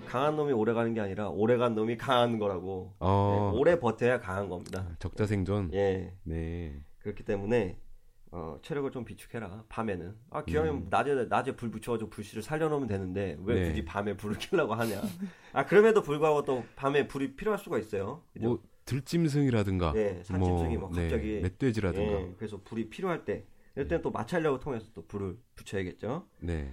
그 강한 놈이 오래 가는 게 아니라 오래 간 놈이 강한 거라고. 어, 네, 오래 버텨야 강한 겁니다. 적자 생존. 예. 네. 그렇기 때문에 어, 체력을 좀 비축해라. 밤에는. 아, 기왕이면 음. 낮에 낮에 불 붙여가지고 불씨를 살려놓으면 되는데 왜 네. 굳이 밤에 불을 켜려고 하냐. 아, 그럼에도 불구하고 또 밤에 불이 필요할 수가 있어요. 그죠? 뭐 들짐승이라든가 네, 산짐승이 뭐 네, 갑자기 멧돼지라든가. 예, 그래서 불이 필요할 때 이럴 때는 또 마찰력을 통해서 또 불을 붙여야겠죠. 네.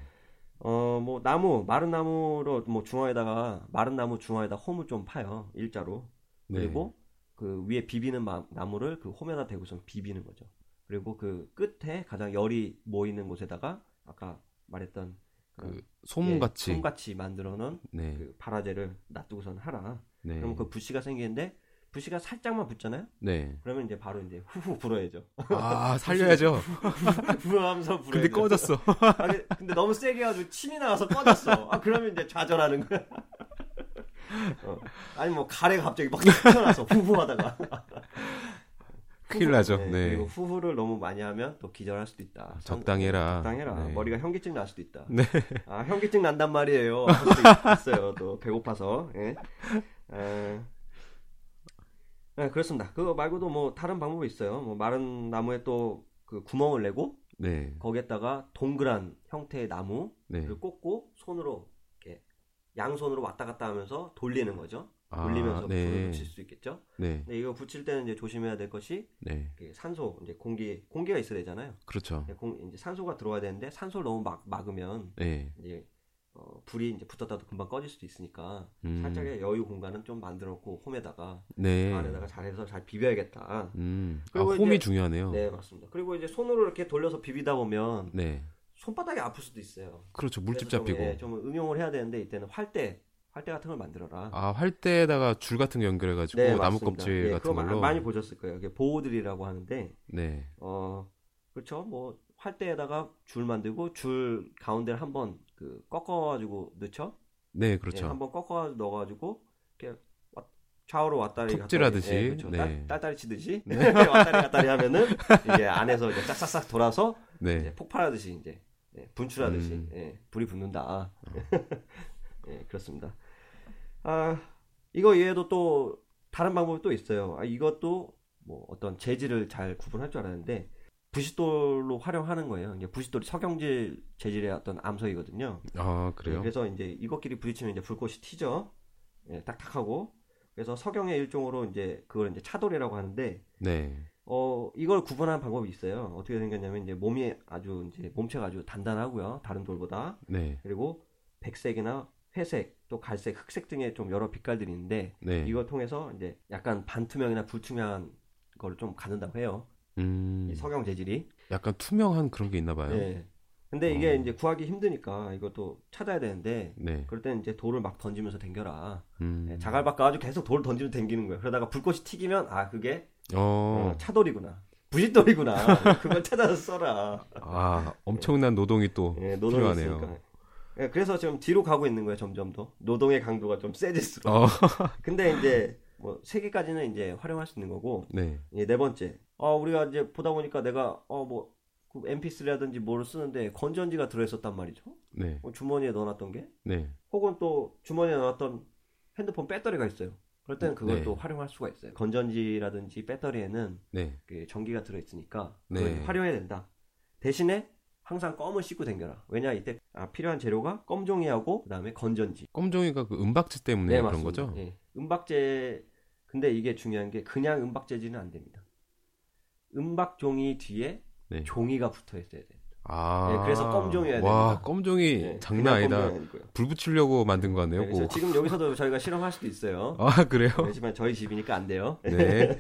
어, 뭐 나무, 마른 나무로 뭐 중앙에다가 마른 나무 중앙에다 홈을 좀 파요. 일자로. 네. 그리고 그 위에 비비는 마- 나무를 그 홈에다 대고서 비비는 거죠. 그리고 그 끝에 가장 열이 모이는 곳에다가 아까 말했던 그 솜같이. 예, 솜같이 만들어 놓은 네. 그 바라제를 놔두고선 하라. 네. 그럼 그 부시가 생기는데 부시가 살짝만 붙잖아요. 네. 그러면 이제 바로 이제 후후 불어야죠. 아, 살려야죠. 불어하면서 불어야죠. 근데 꺼졌어. 아, 근데- 너무 세게 해가지고 침이 나와서 꺼졌어. 아, 그러면 이제 좌절하는 거야. 어. 아니, 뭐, 가래가 갑자기 막 튀어나와서 후후하다가. 큰일 나죠. 네. 그리고 후후를 너무 많이 하면 또 기절할 수도 있다. 적당히 해라. 적당히 해라. 네. 머리가 현기증 날 수도 있다. 네. 아, 현기증 난단 말이에요. 있어요. 또, 배고파서. 예. 에, 네, 그렇습니다. 그거 말고도 뭐, 다른 방법이 있어요. 뭐, 마른 나무에 또, 그 구멍을 내고, 네. 거기에다가 동그란 형태의 나무, 네. 를 꽂고 손으로 이렇게 양손으로 왔다 갔다 하면서 돌리는 거죠. 아, 돌리면서 네. 불을 붙일 수 있겠죠. 네. 근데 이거 붙일 때는 이제 조심해야 될 것이 네. 산소, 이제 공기, 공기가 있어야 되잖아요. 그렇죠. 공- 이제 산소가 들어와야 되는데 산소를 너무 막, 막으면 네. 이제 어, 불이 이제 붙었다도 금방 꺼질 수도 있으니까 음. 살짝의 여유 공간은 좀 만들어 놓고 홈에다가 네. 그 안에다가 잘해서 잘 비벼야겠다. 음. 아, 홈이 이제- 중요하네요. 네, 맞습니다. 그리고 이제 손으로 이렇게 돌려서 비비다 보면 네. 손바닥이 아플 수도 있어요. 그렇죠. 물집 그래서 좀, 잡히고. 예, 좀 응용을 해야 되는데 이때는 활대 활대 같은 걸 만들어라. 아, 활대에다가 줄 같은 거 연결해 가지고 나무 네, 맞습니다. 껍질 예, 같은 걸로 많이 보셨을 거예요. 이게 보호들이라고 하는데 네. 어 그렇죠. 뭐 활대에다가 줄 만들고 줄 가운데를 한번 그 꺾어가지고 넣죠. 네, 예, 그렇죠. 한번 꺾어 넣어가지고 이렇게 왔- 좌우로 왔다리 톱질하듯이. 예, 그렇죠. 네. 딸, 딸딸이 치듯이 왔다리 갔다리 하면은 이게 안에서 이제 싹싹싹 돌아서 네. 이제 폭발하듯이 이제 예, 분출하듯이 음. 예, 불이 붙는다. 예, 그렇습니다. 아 이거 이외에도 또 다른 방법이 또 있어요. 아, 이것도 뭐 어떤 재질을 잘 구분할 줄 알았는데 부싯돌로 활용하는 거예요. 이제 부싯돌이 석영질 재질의 어떤 암석이거든요. 아, 그래요? 그래서 이제 이것끼리 부딪히면 이제 불꽃이 튀죠. 예, 딱딱하고. 그래서 석영의 일종으로 이제 그걸 이제 차돌이라고 하는데 네. 어, 이걸 구분하는 방법이 있어요. 어떻게 생겼냐면, 이제 몸이 아주, 이제 몸체가 아주 단단하고요. 다른 돌보다. 네. 그리고 백색이나 회색, 또 갈색, 흑색 등의 좀 여러 빛깔들이 있는데, 네. 이걸 통해서 이제 약간 반투명이나 불투명한 거를 좀 갖는다고 해요. 음. 이 석영 재질이. 약간 투명한 그런 게 있나 봐요. 예. 근데 이게 어. 이제 구하기 힘드니까 이것도 찾아야 되는데, 네. 그럴 때는 이제 돌을 막 던지면서 댕겨라. 음. 예, 자갈 바꿔가지고 계속 돌을 던지면서 댕기는 거예요. 그러다가 불꽃이 튀기면, 아, 그게 어. 어, 차돌이구나. 부싯돌이구나. 그걸 찾아서 써라. 아, 엄청난 노동이 또 예, 노동이 필요하네요. 있으니까. 예, 그래서 지금 뒤로 가고 있는 거예요, 점점 더. 노동의 강도가 좀 세질수록. 어. 근데 이제 뭐 세 개까지는 이제 활용할 수 있는 거고, 네. 네 번째. 어, 우리가 이제 보다 보니까 내가 어뭐 그 MP3라든지 뭐를 쓰는데 건전지가 들어있었단 말이죠. 네. 뭐 주머니에 넣어놨던 게, 네. 혹은 또 주머니에 넣었던 핸드폰 배터리가 있어요. 그럴 때는 그걸 네. 또 활용할 수가 있어요. 건전지라든지 배터리에는 네. 그 전기가 들어있으니까 네. 활용해야 된다. 대신에 항상 껌을 씻고 다녀라. 왜냐 이때 아, 필요한 재료가 껌종이하고 그다음에 건전지. 껌종이가 그 은박지 때문에 그런 거죠? 예. 은박재 근데 이게 중요한 게 그냥 은박재질은 안 됩니다. 은박종이 뒤에 네. 종이가 붙어 있어야 돼요. 아. 예, 그래서 껌종이어야 와, 됩니다. 껌종이 예, 장난 아니다. 불 붙이려고 만든 거 같네요. 네. 지금 여기서도 저희가 실험할 수도 있어요. 아, 그래요? 그렇지만 저희 집이니까 안 돼요. 네.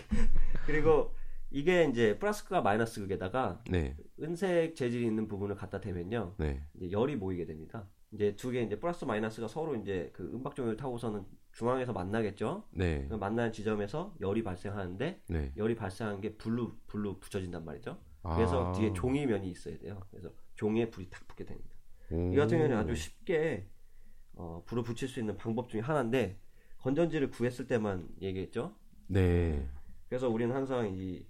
그리고 이게 이제 플러스가 마이너스 극에다가 네. 은색 재질이 있는 부분을 갖다 대면요. 네. 이제 열이 모이게 됩니다. 이제 두 개 이제 플러스 마이너스가 서로 이제 그 은박종이를 타고서는 중앙에서 만나겠죠. 네. 그 만나는 지점에서 열이 발생하는데 네. 열이 발생하는 게 불로 불로 붙여진단 말이죠. 그래서 아. 뒤에 종이 면이 있어야 돼요. 그래서 종이에 불이 탁 붙게 됩니다. 오. 이 같은 경우는 아주 쉽게 어, 불을 붙일 수 있는 방법 중에 하나인데 건전지를 구했을 때만 얘기했죠. 네. 그래서 우리는 항상 이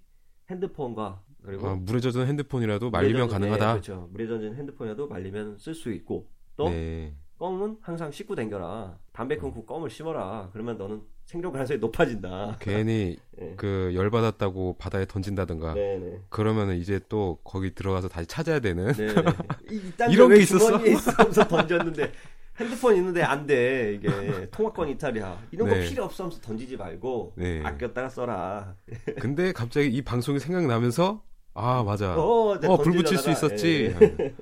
핸드폰과 그리고 아, 물에 젖은 핸드폰이라도 말리면 물에 젖은- 가능하다. 네, 그렇죠. 물에 젖은 핸드폰이라도 말리면 쓸 수 있고 또 네. 껌은 항상 씻고 댕겨라. 담배 끊고 껌을 씹어라. 그러면 너는 생존 가능성이 높아진다. 괜히 네. 그 열받았다고 바다에 던진다든가 네네. 그러면은 이제 또 거기 들어가서 다시 찾아야 되는. 이, 이런 게왜 있었어? 있으면서 던졌는데 핸드폰 있는데 안 돼. 이게 통화권 이탈이야. 이런 거 네. 필요 없어 하면서 던지지 말고 네. 아꼈다가 써라. 근데 갑자기 이 방송이 생각나면서 아 맞아 어, 네, 어불 붙일 수 있었지 예.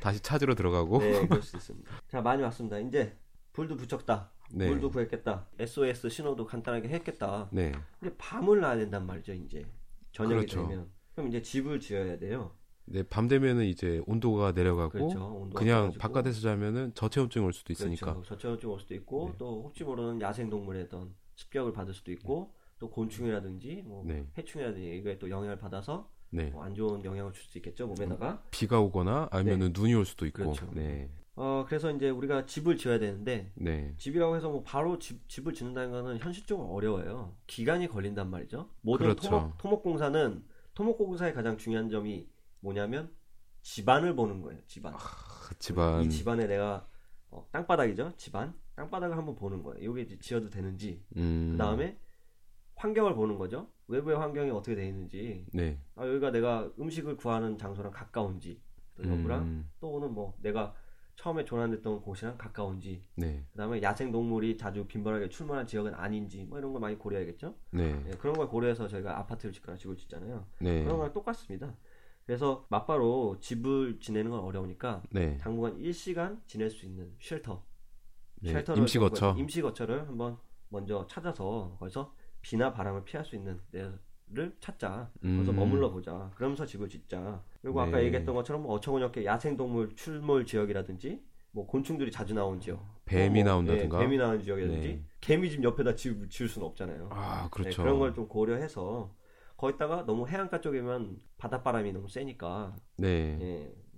다시 찾으러 들어가고 네, 그럴 수 있습니다. 자, 많이 왔습니다. 이제 불도 붙였다. 네. 물도 구했겠다. SOS 신호도 간단하게 했겠다. 네 근데 밤을 놔야 된단 말이죠, 이제. 저녁이 그렇죠. 되면. 그럼 이제 집을 지어야 돼요. 네, 밤 되면은 이제 온도가 내려가고 그렇죠. 온도가 그냥 떨어지고. 바깥에서 자면은 저체온증 올 수도 있으니까 그렇죠. 저체온증 올 수도 있고 네. 또 혹시 모르는 야생 어떤 습격을 받을 수도 있고 또 곤충이라든지 뭐 네. 해충이라든지 이거에 또 영향을 받아서 네 뭐 안 좋은 영향을 줄 수 있겠죠 몸에다가 비가 오거나 아니면은 눈이 올 수도 있고 네. 그렇죠. 네 어 그래서 이제 우리가 집을 지어야 되는데 네. 집이라고 해서 뭐 바로 집, 집을 짓는다는 거는 현실적으로 어려워요. 기간이 걸린단 말이죠. 모든 그렇죠. 토목, 토목공사는 토목공사의 가장 중요한 점이 뭐냐면 집안을 보는 거예요. 집안. 아, 집안 이 집안에 내가 어, 땅바닥이죠. 집안. 땅바닥을 한번 보는 거예요. 이게 지어도 되는지. 음, 그 다음에 환경을 보는 거죠. 외부의 환경이 어떻게 돼 있는지. 네 아, 여기가 내가 음식을 구하는 장소랑 가까운지. 또 여부랑 음, 또는 뭐 내가 처음에 조난됐던 곳이랑 가까운지. 네 그다음에 야생 동물이 자주 빈번하게 출몰한 지역은 아닌지 뭐 이런 걸 많이 고려해야겠죠. 네, 예, 그런 걸 고려해서 저희가 아파트를 짓거나 집을 짓잖아요. 네, 그런 거랑 똑같습니다. 그래서 맞바로 집을 지내는 건 어려우니까 네, 당분간 일시간 지낼 수 있는 shelter, 네, shelter를 임시 거처. 임시 거처를 한번 먼저 찾아서 거기서 비나 바람을 피할 수 있는 데를 찾자. 거기서 음. 머물러 보자. 그러면서 집을 짓자. 그리고 아까 네. 얘기했던 것처럼 뭐 어처구니 없게 야생동물 출몰 지역이라든지 뭐 곤충들이 자주 나온 지역, 뱀이 어, 뭐, 나온다든가. 예, 뱀이 나오는 지역이라든지 네. 개미 집 옆에다 지, 지을 수는 없잖아요. 아 네, 그렇죠. 그런 걸 좀 고려해서 거기다가 너무 해안가 쪽이면 바닷바람이 너무 세니까 네,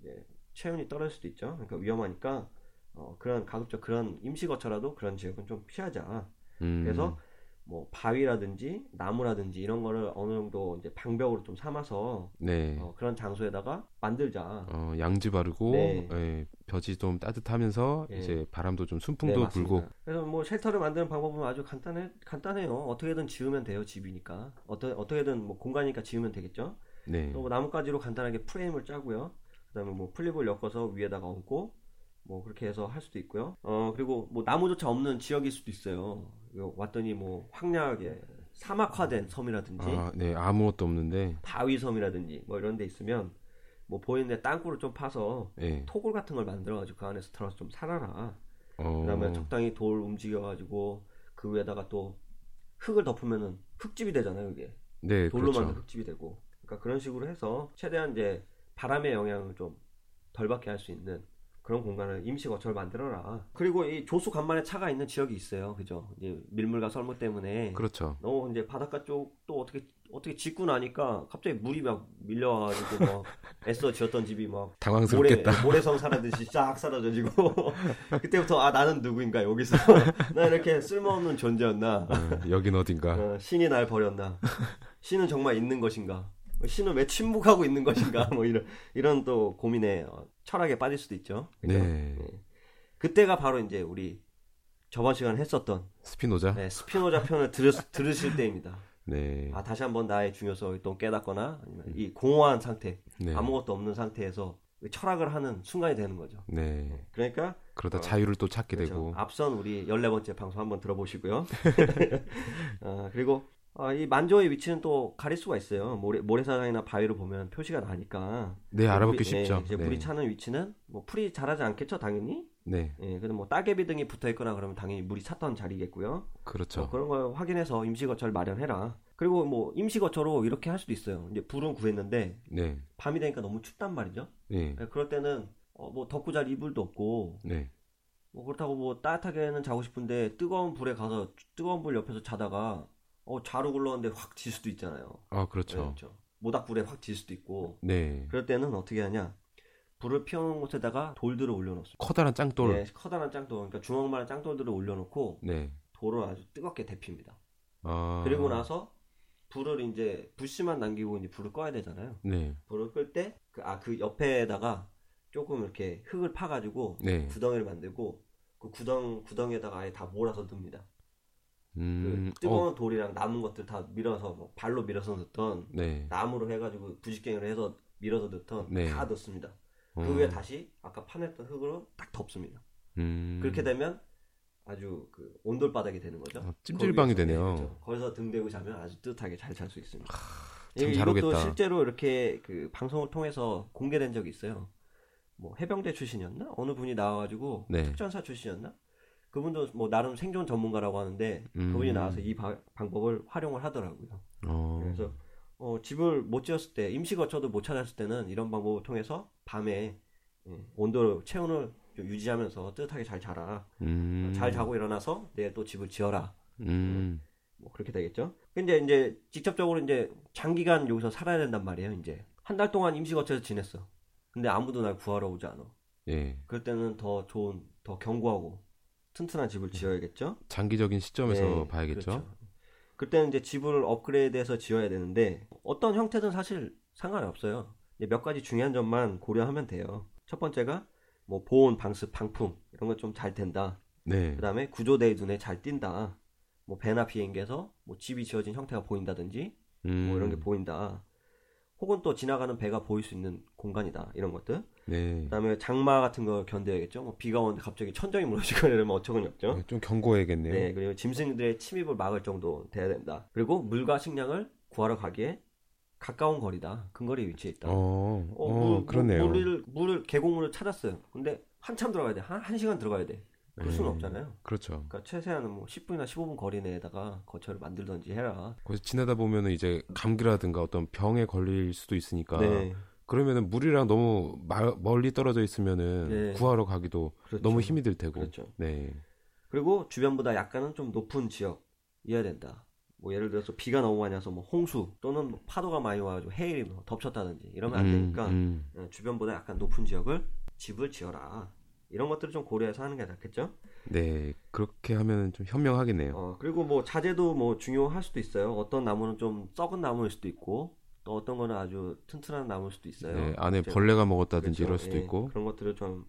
예, 체온이 떨어질 수도 있죠. 그러니까 위험하니까 어, 그런 가급적 그런 임시 거처라도 그런 지역은 좀 피하자. 음, 그래서 뭐 바위라든지 나무라든지 이런 거를 어느 정도 이제 방벽으로 좀 삼아서 네, 어, 그런 장소에다가 만들자. 어, 양지 바르고 네. 예, 벼지 좀 따뜻하면서 예. 이제 바람도 좀 네, 순풍도 맞습니다. 불고 그래서 뭐 shelter를 만드는 방법은 아주 간단해 간단해요. 어떻게든 지으면 돼요. 집이니까 어떠, 어떻게든 뭐 공간이니까 지으면 되겠죠. 네, 또 뭐 나뭇가지로 간단하게 프레임을 짜고요. 그다음에 뭐 풀잎을 엮어서 위에다가 얹고 뭐 그렇게 해서 할 수도 있고요. 어 그리고 뭐 나무조차 없는 지역일 수도 있어요. 왔더니 뭐 황량하게 사막화된 섬이라든지 아, 네 아무것도 없는데 바위 섬이라든지 뭐 이런 데 있으면 뭐 보이는데 땅굴을 좀 파서 예, 토굴 같은 걸 만들어가지고 그 안에서 들어서 좀 살아라. 어, 그다음에 적당히 돌 움직여가지고 그 위에다가 또 흙을 덮으면은 흙집이 되잖아요. 이게 네, 돌로 그렇죠. 만든 흙집이 되고 그러니까 그런 식으로 해서 최대한 이제 바람의 영향을 좀 덜 받게 할 수 있는 그런 공간을 임시 거처를 만들어라. 그리고 이 조수 간만에 차가 있는 지역이 있어요. 그죠? 이제 밀물과 썰물 때문에 그렇죠. 너무 이제 바닷가 쪽 또 어떻게 어떻게 짓고 나니까 갑자기 물이 막 밀려와가지고 막 애써 지었던 집이 막 모래 당황스럽겠다. 모래성 사라듯이 싹 사라져지고 그때부터 아 나는 누구인가 여기서 나 이렇게 쓸모없는 존재였나 어, 여긴 어딘가. 어, 신이 날 버렸나 신은 정말 있는 것인가 신은 왜 침묵하고 있는 것인가 뭐 이런 이런 또 고민에 어, 철학에 빠질 수도 있죠 그죠? 네. 그때가 바로 이제 우리 저번 시간에 했었던 스피노자. 네, 스피노자 편을 들으, 들으실 때입니다 네. 아 다시 한번 나의 중요성을 또 깨닫거나 아니면 이 공허한 상태 네. 아무것도 없는 상태에서 철학을 하는 순간이 되는 거죠 네. 그러니까 그러다 어, 자유를 또 찾게 그렇죠. 되고. 앞선 우리 14번째 방송 한번 들어보시고요. 어, 그리고 어, 이 만조의 위치는 또 가릴 수가 있어요. 모래, 모래사장이나 바위로 보면 표시가 나니까. 네, 알아보기 불이- 쉽죠. 예, 이제 네. 불이 차는 위치는 뭐 풀이 자라지 않겠죠, 당연히. 네. 예, 근데 뭐 따개비 등이 붙어 있거나 그러면 당연히 물이 찼던 자리겠고요. 그렇죠. 어, 그런 걸 확인해서 임시 거처를 마련해라. 그리고 뭐 임시 거처로 이렇게 할 수도 있어요. 이제 불은 구했는데 네. 밤이 되니까 너무 춥단 말이죠. 네. 예, 그럴 때는 어, 뭐 덮고 잘 이불도 없고 네. 뭐 그렇다고 뭐 따뜻하게는 자고 싶은데 뜨거운 불에 가서 뜨거운 불 옆에서 자다가 어 자루 굴렀는데 확 질 수도 있잖아요. 아, 네, 그렇죠. 그렇죠. 모닥불에 확 질 수도 있고 네. 그럴 때는 어떻게 하냐? 불을 피워놓은 곳에다가 돌들을 올려놓습니다. 커다란 짱돌. 네, 커다란 짱돌, 그러니까 주먹만한 짱돌들을 올려놓고 네. 돌을 아주 뜨겁게 데핍니다. 아. 그리고 나서 불을 이제 불씨만 남기고 이제 불을 꺼야 되잖아요. 네. 불을 끌 때 그 아 그 옆에다가 조금 이렇게 흙을 파가지고 네. 구덩이를 만들고 그 구덩 구덩이에다가 아예 다 몰아서 넣습니다. 음, 그 뜨거운 어, 돌이랑 남은 것들 다 밀어서 뭐 발로 밀어서 넣던 네. 나무로 해가지고 부직갱이로 해서 밀어서 넣던 네. 다 넣습니다. 어, 그 위에 다시 아까 파냈던 흙으로 딱 덮습니다. 음, 그렇게 되면 아주 그 온돌 바닥이 되는 거죠. 어, 찜질방이 거기에서, 되네요. 네, 그렇죠. 거기서 등 대고 자면 아주 뜨뜻하게 잘 잘 수 있습니다. 참 이- 잘 이것도 오겠다. 실제로 이렇게 그 방송을 통해서 공개된 적이 있어요. 뭐 해병대 출신이었나? 어느 분이 나와가지고 네. 특전사 출신이었나? 그분도 뭐 나름 생존 전문가라고 하는데 음. 그분이 나와서 이 바- 방법을 활용을 하더라고요. 어, 그래서 어, 집을 못 지었을 때 임시 거처도 못 찾았을 때는 이런 방법을 통해서 밤에 예, 온도 체온을 좀 유지하면서 뜨뜻하게 잘 자라. 음, 잘 자고 일어나서 내일 또 집을 지어라. 음, 뭐 그렇게 되겠죠. 근데 이제 직접적으로 이제 장기간 여기서 살아야 된단 말이에요. 이제 한 달 동안 임시 거처에서 지냈어. 근데 아무도 날 구하러 오지 않아. 예. 그럴 때는 더 좋은, 더 견고하고 튼튼한 집을 지어야겠죠. 장기적인 시점에서 네, 봐야겠죠. 그렇죠. 그때는 이제 집을 업그레이드해서 지어야 되는데 어떤 형태든 사실 상관이 없어요. 몇 가지 중요한 점만 고려하면 돼요. 첫 번째가 뭐 보온, 방습, 방풍 이런 거 좀 잘 된다. 네. 그다음에 구조대의 눈에 잘 띈다. 뭐 배나 비행기에서 뭐 집이 지어진 형태가 보인다든지 음, 뭐 이런 게 보인다. 혹은 또 지나가는 배가 보일 수 있는 공간이다. 이런 것들. 네. 그다음에 장마 같은 거 견뎌야겠죠. 뭐 비가 오는데 갑자기 천정이 무너지거나 이러면 어처구니 없죠. 네, 좀 견고해야겠네요. 네, 그리고 짐승들의 침입을 막을 정도 돼야 된다. 그리고 물과 식량을 구하러 가기에 가까운 거리다. 근거리에 위치해 있다. 어, 어, 어, 물, 그러네요. 물을, 물을, 계곡물을 찾았어요. 근데 한참 들어가야 돼. 한, 한 시간 들어가야 돼. 그럴 수는 네. 없잖아요. 그렇죠. 그러니까 최소한 뭐 10분이나 15분 거리 내에다가 거처를 만들던지 해라. 거기서 지나다 보면은 이제 감기라든가 어떤 병에 걸릴 수도 있으니까 네. 그러면은 물이랑 너무 마- 멀리 떨어져 있으면은 네. 구하러 가기도 그렇죠. 너무 힘이 들 테고. 그렇죠. 네. 그리고 주변보다 약간은 좀 높은 지역이어야 된다. 뭐 예를 들어서 비가 너무 많이 와서 뭐 홍수 또는 뭐 파도가 많이 와가지고 해일이 뭐 덮쳤다든지 이러면 안 음, 되니까 음. 예, 주변보다 약간 높은 지역을 집을 지어라. 이런 것들을 좀 고려해서 하는 게 낫겠죠? 네. 그렇게 하면은 좀 현명하겠네요. 어, 그리고 뭐 자재도 뭐 중요할 수도 있어요. 어떤 나무는 좀 썩은 나무일 수도 있고 또 어떤 거는 아주 튼튼한 나무일 수도 있어요. 네, 안에 이제 벌레가 먹었다든지 그렇죠. 이럴 수도 예, 있고. 그런 것들을 좀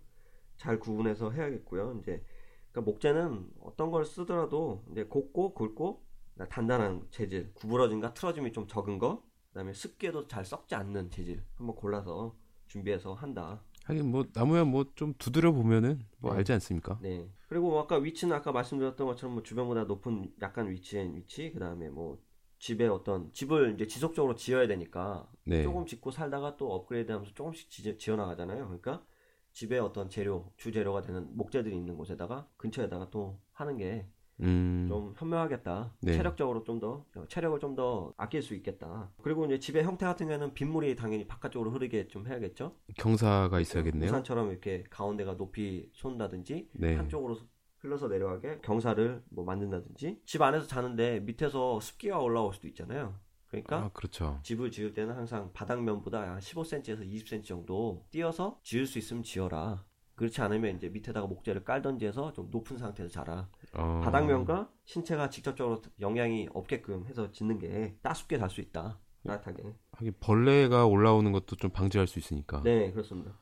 잘 구분해서 해야겠고요. 이제 그러니까 목재는 어떤 걸 쓰더라도 이제 곱고 굵고 단단한 재질, 구부러짐과 틀어짐이 좀 적은 거, 그다음에 습기에도 잘 썩지 않는 재질 한번 골라서 준비해서 한다. 하긴 뭐 나무야 뭐 좀 두드려 보면은 뭐 네. 알지 않습니까? 네. 그리고 뭐 아까 위치는 아까 말씀드렸던 것처럼 뭐 주변보다 높은 약간 위치엔 위치, 그다음에 뭐 집에 어떤 집을 이제 지속적으로 지어야 되니까 네. 조금 짓고 살다가 또 업그레이드하면서 조금씩 지, 지어 나가잖아요. 그러니까 집에 어떤 재료, 주재료가 되는 목재들이 있는 곳에다가 근처에다가 또 하는 게좀 음. 현명하겠다. 네. 체력적으로 좀 더 체력을 좀 더 아낄 수 있겠다. 그리고 이제 집의 형태 같은 경우는 빗물이 당연히 바깥쪽으로 흐르게 좀 해야겠죠. 경사가 있어야겠네요. 우산처럼 이렇게 가운데가 높이 솟는다든지 네. 한쪽으로 흘러서 내려가게 경사를 뭐 만든다든지 집 안에서 자는데 밑에서 습기가 올라올 수도 있잖아요. 그러니까 아, 그렇죠. 집을 지을 때는 항상 바닥면보다 한 15cm에서 20cm 정도 띄어서 지을 수 있으면 지어라. 그렇지 않으면 이제 밑에다가 목재를 깔던지 해서 좀 높은 상태에서 자라. 어. 바닥면과 신체가 직접적으로 영향이 없게끔 해서 짓는 게 따숩게 잘 수 있다. 따뜻하게. 하긴 벌레가 올라오는 것도 좀 방지할 수 있으니까. 네, 그렇습니다.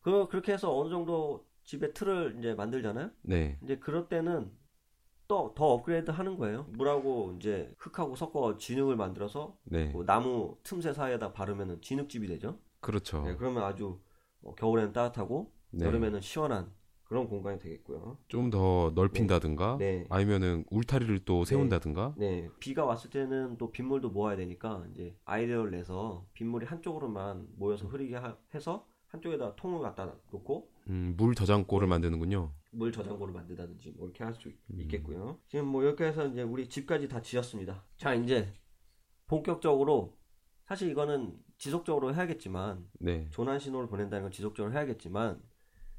그 그렇게 해서 어느 정도 집에 틀을 이제 만들잖아요. 네. 이제 그럴 때는 또 더 업그레이드 하는 거예요. 물하고 이제 흙하고 섞어 진흙을 만들어서 네. 그 나무 틈새 사이에다 바르면은 진흙집이 되죠. 그렇죠. 네, 그러면 아주 어, 겨울에는 따뜻하고 네. 여름에는 시원한 그런 공간이 되겠고요. 좀 더 넓힌다든가 네. 아니면은 울타리를 또 세운다든가 네, 비가 왔을 때는 또 빗물도 모아야 되니까 이제 아이디어를 내서 빗물이 한쪽으로만 모여서 흐르게 하- 해서 한쪽에다 통을 갖다 놓고 음, 물 저장고를 만드는군요. 물 저장고를 만든다든지 뭐 이렇게 할수 음. 있겠고요. 지금 뭐 이렇게 해서 이제 우리 집까지 다 지었습니다. 자, 이제 본격적으로 사실 이거는 지속적으로 해야겠지만 네. 조난 신호를 보낸다는 건 지속적으로 해야겠지만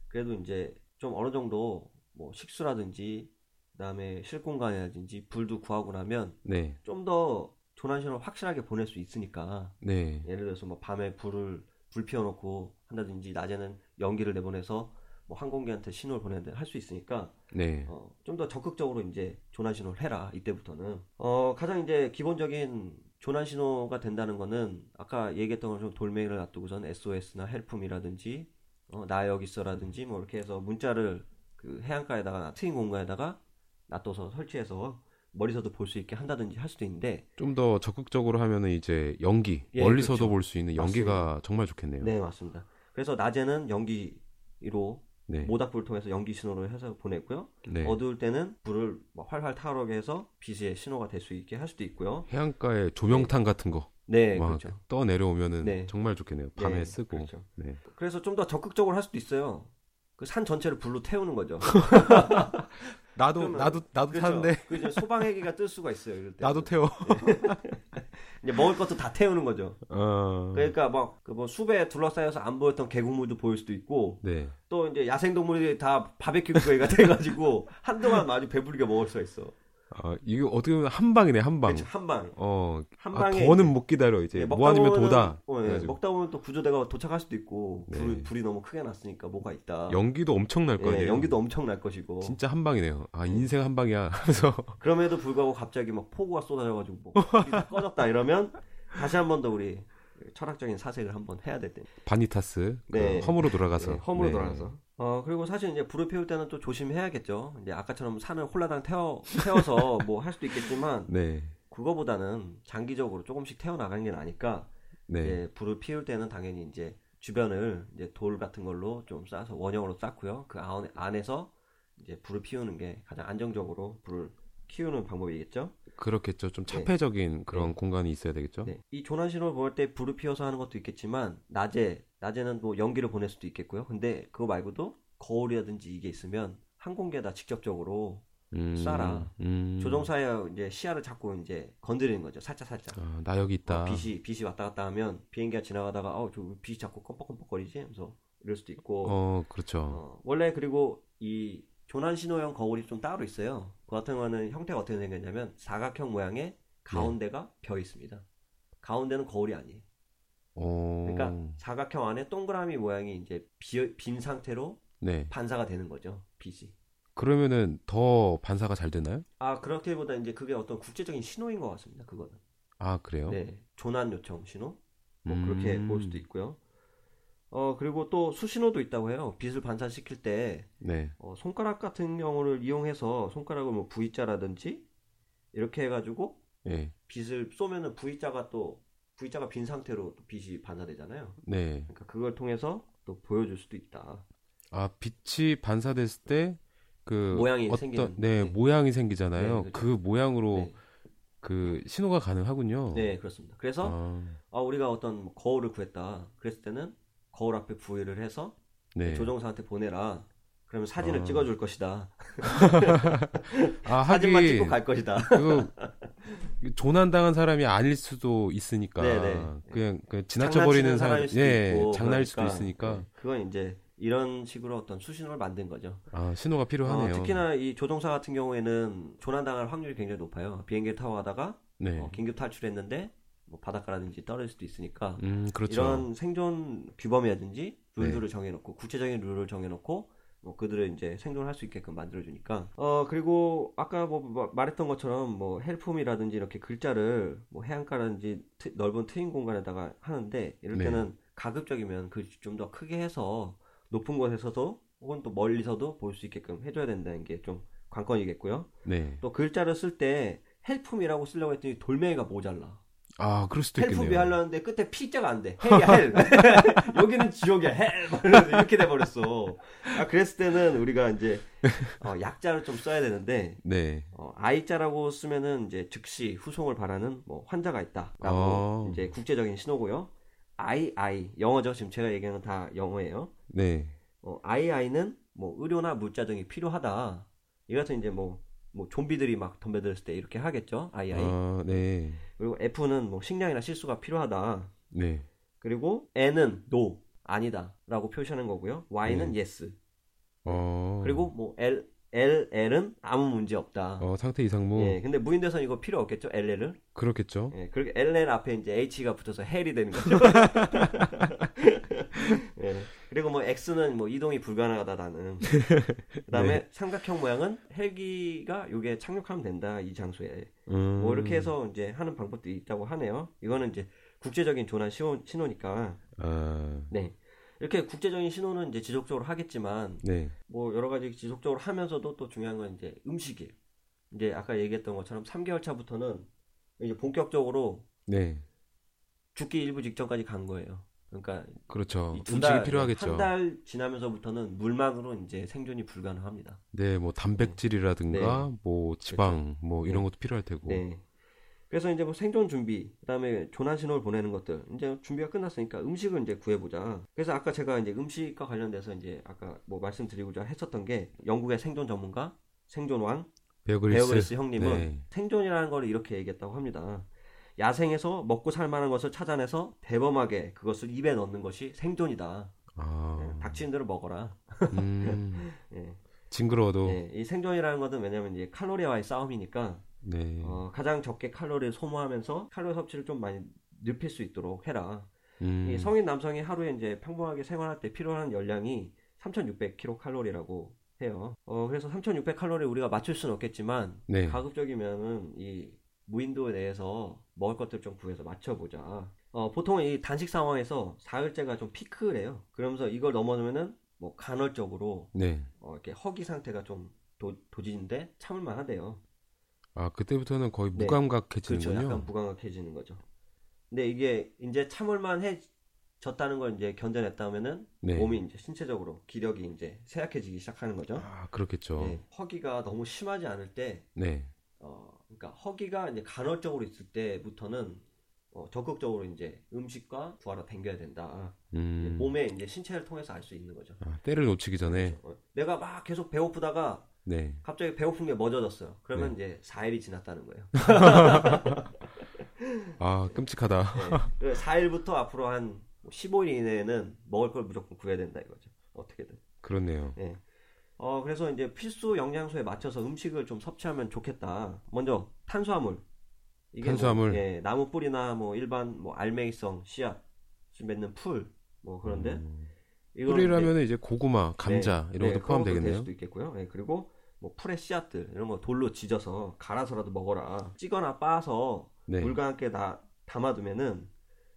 그래도 이제 좀 어느 정도 뭐 식수라든지 그다음에 쉴 공간이라든지 불도 구하고 나면 네. 좀더 조난 신호를 확실하게 보낼 수 있으니까 네. 예를 들어서 뭐 밤에 불을 불 피워놓고 한다든지 낮에는 연기를 내보내서 뭐 항공기한테 신호를 보내는데 할 수 있으니까 네. 어, 좀 더 적극적으로 이제 조난 신호를 해라 이때부터는 어, 가장 이제 기본적인 조난 신호가 된다는 거는 아까 얘기했던 것처럼 돌멩이를 놔두고선 SOS나 헬품이라든지 어, 나 여기 있어라든지 뭐 이렇게 해서 문자를 그 해안가에다가 트인 공간에다가 놔둬서 설치해서 멀리서도 볼 수 있게 한다든지 할 수도 있는데 좀 더 적극적으로 하면은 이제 연기 예, 멀리서도 그렇죠. 볼수 있는 연기가 정말 좋겠네요. 네 맞습니다. 그래서 낮에는 연기로 네. 모닥불을 통해서 연기 신호를 해서 보내고요. 네. 어두울 때는 불을 뭐 활활 타오르게 해서 빛의 신호가 될 수 있게 할 수도 있고요. 해안가에 조명탄 같은 거 네, 막 그렇죠. 떠 내려오면은 네. 정말 좋겠네요. 밤에 네, 쓰고. 그렇죠. 네. 그래서 좀 더 적극적으로 할 수도 있어요. 그 산 전체를 불로 태우는 거죠. 나도 나도 나도 그렇죠. 타는데 그 이제 소방헬기가 뜰 수가 있어요. 이럴 때. 나도 태워. 이제 먹을 것도 다 태우는 거죠. 어. 그러니까 막 그 뭐 숲에 둘러싸여서 안 보였던 계곡물도 보일 수도 있고 네. 또 이제 야생 동물이 다 바베큐가 돼가지고 한동안 아주 배부르게 먹을 수가 있어. 아, 이거 어떻게 보면 한 방이네, 한 방. 그렇죠, 한 방. 어. 한 아, 방에 더는 못 기다려 이제. 예, 뭐 아니면 보면은- 도다. 어, 예, 그래가지고. 먹다 보면 또 구조대가 도착할 수도 있고 불, 네. 불이 너무 크게 났으니까 뭐가 있다. 연기도 엄청 날 거 예, 아니에요. 연기도 엄청 날 것이고. 진짜 한 방이네요. 아, 인생 한 방이야. 하면서 그럼에도 불구하고 갑자기 막 폭우가 쏟아져가지고 뭐 꺼졌다 이러면 다시 한 번 더 우리 철학적인 사색을 한번 해야 될 때. 바니타스 그 네. 험으로 돌아가서 네, 험으로 네. 돌아가서. 어 그리고 사실 이제 불을 피울 때는 또 조심해야겠죠. 이제 아까처럼 산을 홀라당 태워 태워서 뭐 할 수도 있겠지만 네. 그거보다는 장기적으로 조금씩 태워 나가는 게 나니까 네. 이제 불을 피울 때는 당연히 이제 주변을 이제 돌 같은 걸로 좀 싸서 원형으로 쌓고요. 그 안- 안에서 이제 불을 피우는 게 가장 안정적으로 불을 키우는 방법이겠죠. 그렇겠죠. 좀 차폐적인 그런 공간이 있어야 되겠죠. 네. 이 조난 신호를 보낼 때 불을 피워서 하는 것도 있겠지만 낮에 낮에는 뭐 연기를 보낼 수도 있겠고요. 근데 그거 말고도 거울이라든지 이게 있으면 항공기에다 직접적으로 음, 쏴라. 음. 조종사의 이제 시야를 자꾸 이제 건드리는 거죠. 살짝 살짝. 아, 나 여기 있다. 어, 빛이 빛이 왔다 갔다 하면 비행기가 지나가다가 어저 빛이 자꾸 껌뻑껌뻑거리지 하면서 이럴 수도 있고 어, 그렇죠. 어, 원래 그리고 이 조난 신호형 거울이 좀 따로 있어요. 그 같은 거는 형태가 어떻게 생겼냐면 사각형 모양의 가운데가 벼 있습니다. 가운데는 거울이 아니에요. 어. 그러니까 사각형 안에 동그라미 모양이 이제 비, 빈 상태로 네. 반사가 되는 거죠. 빛이. 그러면은 더 반사가 잘 되나요? 아 그렇게보다 이제 그게 어떤 국제적인 신호인 것 같습니다. 그거는. 아, 그래요? 네, 조난 요청 신호. 뭐 음. 그렇게 볼 수도 있고요. 어 그리고 또 수신호도 있다고 해요. 빛을 반사시킬 때 네. 어, 손가락 같은 경우를 이용해서 손가락을 뭐 V자라든지 이렇게 해가지고 네. 빛을 쏘면은 V자가 또 V자가 빈 상태로 또 빛이 반사되잖아요. 네. 그러니까 그걸 통해서 또 보여줄 수도 있다. 아, 빛이 반사됐을 때 그 모양이 어떤 생기는, 네, 네. 모양이 생기잖아요. 네, 그 그렇죠. 모양으로 네, 그 신호가 가능하군요. 네, 그렇습니다. 그래서 아, 아, 우리가 어떤 뭐 거울을 구했다. 그랬을 때는 거울 앞에 부위를 해서 네. 조종사한테 보내라. 그러면 사진을 아. 찍어줄 것이다. 아, 사진만 찍고 갈 것이다. 조난당한 사람이 아닐 수도 있으니까 네네. 그냥 그 지나쳐 버리는 장난치는 사람, 수도 예, 있고 장난일 수도 그러니까, 있으니까 네, 그건 이제 이런 식으로 어떤 수신호를 만든 거죠. 아 신호가 필요하네요. 어, 특히나 이 조종사 같은 경우에는 조난당할 확률이 굉장히 높아요. 비행기를 타고 가다가 네, 어, 긴급 탈출했는데 뭐 바닷가라든지 떨어질 수도 있으니까 음 그렇죠. 이런 생존 규범이라든지 룰들을 정해놓고 구체적인 룰을 정해놓고 뭐 그들을 이제 생존할 수 있게끔 만들어주니까 어 그리고 아까 뭐 마- 말했던 것처럼 뭐 help me라든지 이렇게 글자를 뭐 해안가라든지 트- 넓은 트인 공간에다가 하는데 이럴 네. 때는 가급적이면 그 좀 더 크게 해서 높은 곳에서도 혹은 또 멀리서도 볼 수 있게끔 해줘야 된다는 게 좀 관건이겠고요. 네, 또 글자를 쓸 때 help me라고 쓰려고 했더니 돌멩이가 모자라. 아 그럴 수도 help me 있겠네요. 하려는데 끝에 P자가 안 돼. hell이야, hell. 여기는 지옥이야, 헬. 이렇게 돼버렸어. 아, 그랬을 때는 우리가 이제, 어, 약자를 좀 써야 되는데, 네, 어, I자라고 쓰면은 이제 즉시 후송을 바라는 뭐 환자가 있다. 라고 어. 이제 국제적인 신호고요. I, I. 영어죠. 지금 제가 얘기하는 건 다 영어예요. 네, 어, I, I는 뭐 의료나 물자 등이 필요하다. 이 같은 이제 뭐, 뭐 좀비들이 막 덤벼들었을 때 이렇게 하겠죠. I, I. 아 네, 그리고 F는 뭐 식량이나 실수가 필요하다. 네, 그리고 N은 no 아니다라고 표시하는 거고요. Y는 yes. 어 그리고 뭐 L L L은 아무 문제 없다. 어 상태 이상무 예, 근데 무인도에서는 이거 필요 없겠죠? LL을. 그렇겠죠. 예, 그렇게 LL 앞에 이제 H가 붙어서 헬이 되는 거죠. 예. 그리고 뭐 X는 뭐 이동이 불가능하다라는. 그다음에 네. 삼각형 모양은 헬기가 요게 착륙하면 된다 이 장소에. 음, 뭐 이렇게 해서 이제 하는 방법도 있다고 하네요. 이거는 이제 국제적인 조난 신호, 신호니까 아 네. 이렇게 국제적인 신호는 이제 지속적으로 하겠지만 네. 뭐 여러 가지 지속적으로 하면서도 또 중요한 건 이제 음식이에요. 이제 아까 얘기했던 것처럼 3개월 차부터는 이제 본격적으로 네. 죽기 일부 직전까지 간 거예요. 그러니까 그렇죠. 이두 음식이 달, 필요하겠죠. 한 달 지나면서부터는 물만으로 이제 생존이 불가능합니다. 네, 뭐 단백질이라든가 뭐 지방 뭐 이런 네. 것도 필요할 테고. 네. 그래서 이제 뭐 생존 준비, 그다음에 조난 신호를 보내는 것들 이제 준비가 끝났으니까 음식을 이제 구해보자. 그래서 아까 제가 이제 음식과 관련돼서 이제 아까 뭐 말씀드리고자 했었던 게 영국의 생존 전문가 생존왕 베어그릴스. 베어그릴스 형님은 네. 생존이라는 걸 이렇게 얘기했다고 합니다. 야생에서 먹고 살 만한 것을 찾아내서 대범하게 그것을 입에 넣는 것이 생존이다. 아. 네, 닥치는 대로 먹어라. 음. 예. 징그러워도 네, 이 생존이라는 것은 왜냐면 이제 칼로리와의 싸움이니까 네. 어, 가장 적게 칼로리를 소모하면서 칼로리 섭취를 좀 많이 늙힐 수 있도록 해라. 음. 이 성인 남성이 하루에 이제 평범하게 생활할 때 필요한 열량이 3,600kcal라고 해요. 어, 그래서 3,600칼로리 우리가 맞출 수는 없겠지만 네. 가급적이면은 이 무인도 내에서 먹을 것들 좀 구해서 맞춰보자. 어, 보통 이 단식 상황에서 사흘째가 좀 피크래요. 그러면서 이걸 넘어오면은 뭐 간헐적으로 네. 어, 이렇게 허기 상태가 좀 도, 도지인데 참을만 하대요. 아, 그때부터는 거의 네. 무감각해지는군요. 그렇죠. 약간 무감각해지는 거죠. 근데 이게 이제 참을만 해졌다는 걸 이제 견뎌냈다면은 네. 몸이 이제 신체적으로 기력이 이제 쇠약해지기 시작하는 거죠. 아, 그렇겠죠. 네, 허기가 너무 심하지 않을 때, 네. 어, 그러니까 허기가 이제 간헐적으로 있을 때부터는 어, 적극적으로 이제 음식과 구하러 댕겨야 된다. 음. 몸에 이제 신체를 통해서 알 수 있는 거죠. 아, 때를 놓치기 전에. 어, 내가 막 계속 배고프다가 네. 갑자기 배고픈 게 멎어졌어요. 그러면 이제 4일이 지났다는 거예요. 아, 끔찍하다. 네. 4일부터 앞으로 한 15일 이내에는 먹을 걸 무조건 구해야 된다 이거죠. 어떻게든. 그렇네요. 네. 어, 그래서 이제 필수 영양소에 맞춰서 음식을 좀 섭취하면 좋겠다. 먼저 탄수화물. 이게 탄수화물. 뭐, 예, 나무 뿌리나 뭐 일반 뭐 알맹이성 씨앗 맺는 풀. 뭐 그런데 음. 뿌리라면 이제 고구마, 감자 네, 이런 네, 것도 그런 것도 될 포함되겠네요. 수도 있겠고요. 네, 그리고 뭐 풀의 씨앗들 이런 거 돌로 지져서 갈아서라도 먹어라. 찌거나 빻아서 네. 물과 함께 다 담아두면은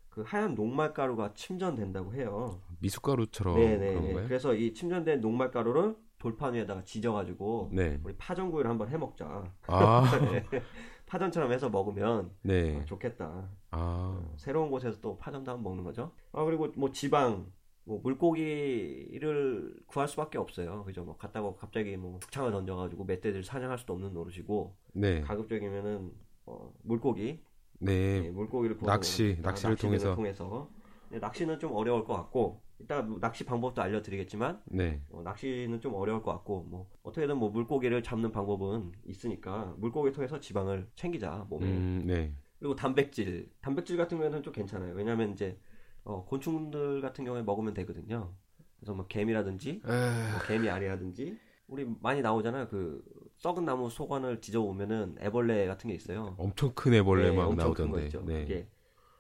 그 하얀 녹말가루가 침전된다고 해요. 미숫가루처럼 네네. 그런 건가요? 그래서 이 침전된 녹말가루를 돌판 위에다가 지져가지고 네. 우리 파전구이를 한번 해먹자. 아, 네. 파전처럼 해서 먹으면 네. 아, 좋겠다. 아, 새로운 곳에서 또 파전도 한번 먹는 거죠. 아 그리고 뭐 지방, 뭐 물고기를 구할 수밖에 없어요. 그죠? 뭐 갔다가 갑자기 뭐 북창을 던져가지고 멧돼지를 사냥할 수도 없는 노릇이고 네. 가급적이면은 어, 물고기, 네. 네, 물고기를 낚시, 낚시를 낚시를 통해서. 네, 낚시는 좀 어려울 것 같고 뭐 낚시 방법도 알려드리겠지만 네. 어, 낚시는 좀 어려울 것 같고 뭐 어떻게든 뭐 물고기를 잡는 방법은 있으니까 물고기 통해서 지방을 챙기자 몸에 음, 네. 그리고 단백질 단백질 같은 경우에는 좀 괜찮아요 왜냐하면 이제 어, 곤충들 같은 경우에 먹으면 되거든요 그래서 뭐 개미라든지 에... 뭐 개미 알이라든지 우리 많이 나오잖아요 그 썩은 나무 속안을 지져 오면은 애벌레 같은 게 있어요 엄청 큰 애벌레 네, 막 나오던데. 있죠. 네. 그게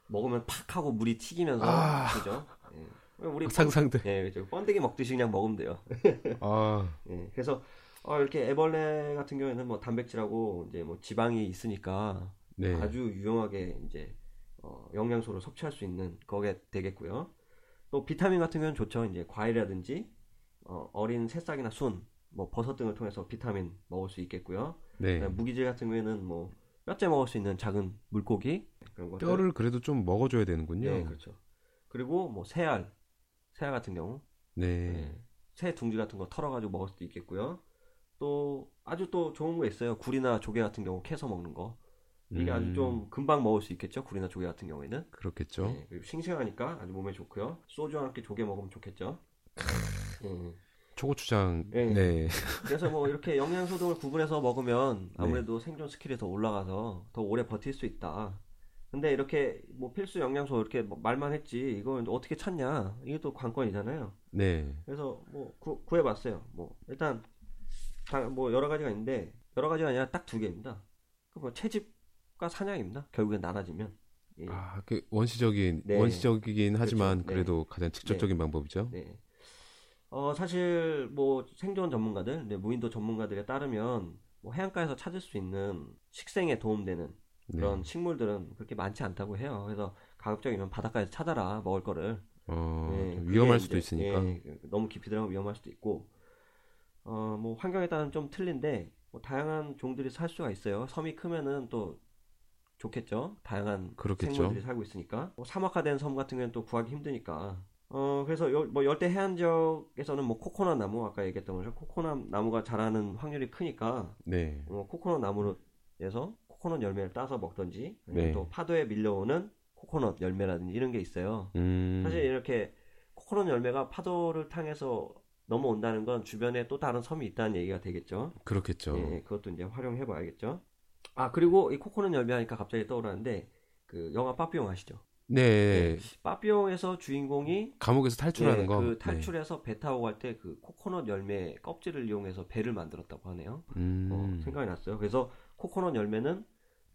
먹으면 팍 하고 물이 튀기면서 아. 그죠 예. 우리 상상돼. 예, 그죠. 번데기 먹듯이 그냥 먹으면 돼요. 아, 예, 그래서 어, 이렇게 애벌레 같은 경우에는 뭐 단백질하고 이제 뭐 지방이 있으니까 네. 아주 유용하게 이제 어, 영양소를 섭취할 수 있는 거게 되겠고요. 또 비타민 같은 경우는 좋죠. 이제 과일이라든지 어, 린 새싹이나 순, 뭐 버섯 등을 통해서 비타민 먹을 수 있겠고요. 네. 무기질 같은 경우에는 뭐 뼈째 먹을 수 있는 작은 물고기 그런 것들. 뼈를 그래도 좀 먹어줘야 되는군요. 네, 그렇죠. 그리고 뭐 새알, 새알 같은 경우 네. 네. 새 둥지 같은 거 털어가지고 먹을 수도 있겠고요. 또 아주 또 좋은 거 있어요. 굴이나 조개 같은 경우 캐서 먹는 거. 이게 아주 음, 좀 금방 먹을 수 있겠죠. 굴이나 조개 같은 경우에는. 그렇겠죠. 네, 싱싱하니까 아주 몸에 좋고요. 소주와 함께 조개 먹으면 좋겠죠. 음. 초고추장. 네. 네. 그래서 뭐 이렇게 영양소 등을 구분해서 먹으면 아무래도 생존 스킬이 더 올라가서 더 오래 버틸 수 있다. 근데 이렇게 뭐 필수 영양소 이렇게 뭐 말만 했지 이걸 어떻게 찾냐 이게 또 관건이잖아요. 네. 그래서 뭐 구, 구해봤어요. 뭐 일단 다 뭐 여러 가지가 있는데 여러 가지가 아니라 딱 두 개입니다. 그뭐 채집과 사냥입니다. 결국엔 나눠지면. 예. 아, 그 원시적인 네. 원시적이긴 하지만 그렇죠. 네. 그래도 가장 직접적인 방법이죠. 네. 어 사실 뭐 생존 전문가들, 네, 무인도 전문가들에 따르면 뭐 해안가에서 찾을 수 있는 식생에 도움되는 네. 그런 식물들은 그렇게 많지 않다고 해요. 그래서 가급적이면 바닷가에서 찾아라 먹을 거를. 어, 네, 위험할 수도 이제, 있으니까. 예, 너무 깊이 들어가면 위험할 수도 있고 어 뭐 환경에 따라는 좀 틀린데 뭐 다양한 종들이 살 수가 있어요. 섬이 크면은 또 좋겠죠. 다양한 그렇겠죠. 생물들이 살고 있으니까 뭐 사막화된 섬 같은 경우는 또 구하기 힘드니까 어 그래서 요- 뭐 열대 해안 지역에서는 뭐 코코넛 나무 아까 얘기했던 것처럼 코코넛 나무가 자라는 확률이 크니까 네. 어, 코코넛 나무에서 코코넛 열매를 따서 먹던지 네. 또 파도에 밀려오는 코코넛 열매라든지 이런 게 있어요. 음. 사실 이렇게 코코넛 열매가 파도를 향해서 넘어온다는 건 주변에 또 다른 섬이 있다는 얘기가 되겠죠. 그렇겠죠. 예, 그것도 이제 활용해 봐야겠죠. 아 그리고 이 코코넛 열매 하니까 갑자기 떠오르는데 그 영화 빠삐용 아시죠? 네. 빠삐용에서 주인공이 감옥에서 탈출하는 예, 거. 그 탈출해서 배 타고 갈 때 그 코코넛 열매 껍질을 이용해서 배를 만들었다고 하네요. 네. 음. 어, 생각이 났어요. 그래서 코코넛 열매는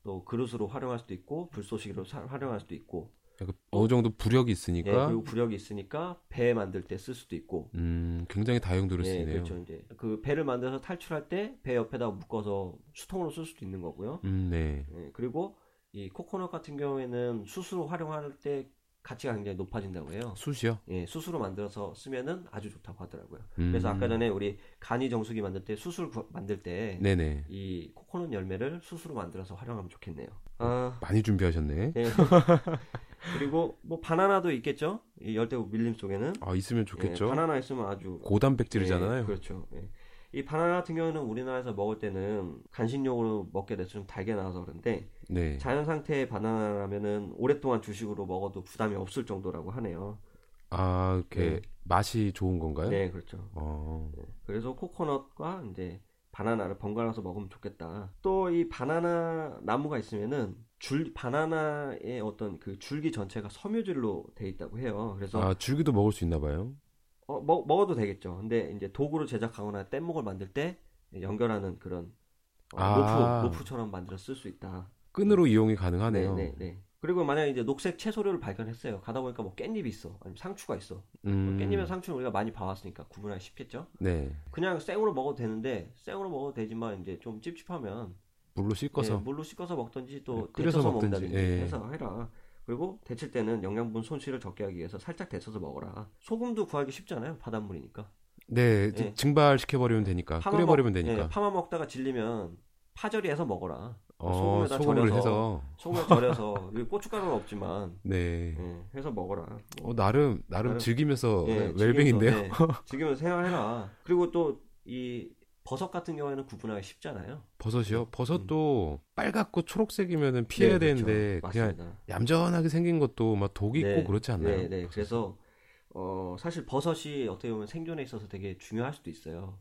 또 그릇으로 활용할 수도 있고 불쏘시개로 사- 활용할 수도 있고 약간 어느 정도 부력이 예, 있으니까 그리고 부력이 있으니까 배 만들 때 쓸 수도 있고 음, 굉장히 다용도로 예, 쓰이네요. 그렇죠. 이제 그 배를 만들어서 탈출할 때 배 옆에다 묶어서 수통으로 쓸 수도 있는 거고요. 음, 네. 예, 그리고 이 코코넛 같은 경우에는 수수로 활용할 때 가치가 굉장히 높아진다고 해요. 숯이요? 예, 수수로 만들어서 쓰면은 아주 좋다고 하더라고요. 음. 그래서 아까 전에 우리 간이 정수기 만들 때 수술 구- 만들 때 네네. 이 코코넛 열매를 수수로 만들어서 활용하면 좋겠네요. 아, 많이 준비하셨네. 예. 그리고 뭐 바나나도 있겠죠? 이 열대우 밀림 속에는 아, 있으면 좋겠죠. 예, 바나나 있으면 아주 고단백질이잖아요. 예, 그렇죠. 예. 이 바나나 같은 경우는 우리나라에서 먹을 때는 간식용으로 먹게 돼서 좀 달게 나와서 그런데 네. 자연 상태의 바나나라면은 오랫동안 주식으로 먹어도 부담이 없을 정도라고 하네요. 아, 이렇게 네. 맛이 좋은 건가요? 네, 그렇죠. 어. 그래서 코코넛과 이제 바나나를 번갈아서 먹으면 좋겠다. 또 이 바나나 나무가 있으면은 줄 바나나의 어떤 그 줄기 전체가 섬유질로 돼 있다고 해요. 그래서 아, 줄기도 먹을 수 있나 봐요. 어, 먹, 먹어도 되겠죠. 근데 이제 도구를 제작하거나 뗏목을 만들 때 연결하는 그런 어, 아. 로프, 로프처럼 만들어 쓸 수 있다. 끈으로 이용이 가능하네요. 네, 네, 네. 그리고 만약에 이제 녹색 채소류를 발견했어요. 가다 보니까 뭐 깻잎이 있어. 아니면 상추가 있어. 음. 깻잎이랑 상추는 우리가 많이 봐왔으니까 구분하기 쉽겠죠. 네. 그냥 생으로 먹어도 되는데 생으로 먹어도 되지만 이제 좀 찝찝하면 물로 씻어서 예, 물로 씻어서 먹든지 또 네, 끓여서 먹든지, 예. 해서 해라. 그리고 데칠 때는 영양분 손실을 적게 하기 위해서 살짝 데쳐서 먹어라. 소금도 구하기 쉽잖아요. 바닷물이니까. 네, 예. 증발시켜 버리면 되니까. 끓여 버리면 먹- 되니까. 예, 파만 먹다가 질리면 파절이 해서 먹어라. 어, 소금에다 소금을 절여서. 해서 소금을 절여서 고춧가루는 없지만 네. 예, 해서 먹어라. 뭐, 어, 나름 나름 나름- 즐기면서 예, 네, 웰빙인데요. 지금부터, 예, 생활해라. 그리고 또 이 버섯 같은 경우에는 구분하기 쉽잖아요. 버섯이요? 버섯도 빨갛고 초록색이면은 피해야 음. 네. 되는데 그냥 맞습니다. 얌전하게 생긴 것도 막 독이 네, 있고 그렇지 않나요? 네, 네. 그래서 어, 사실 버섯이 어떻게 보면 생존에 있어서 되게 중요할 수도 있어요.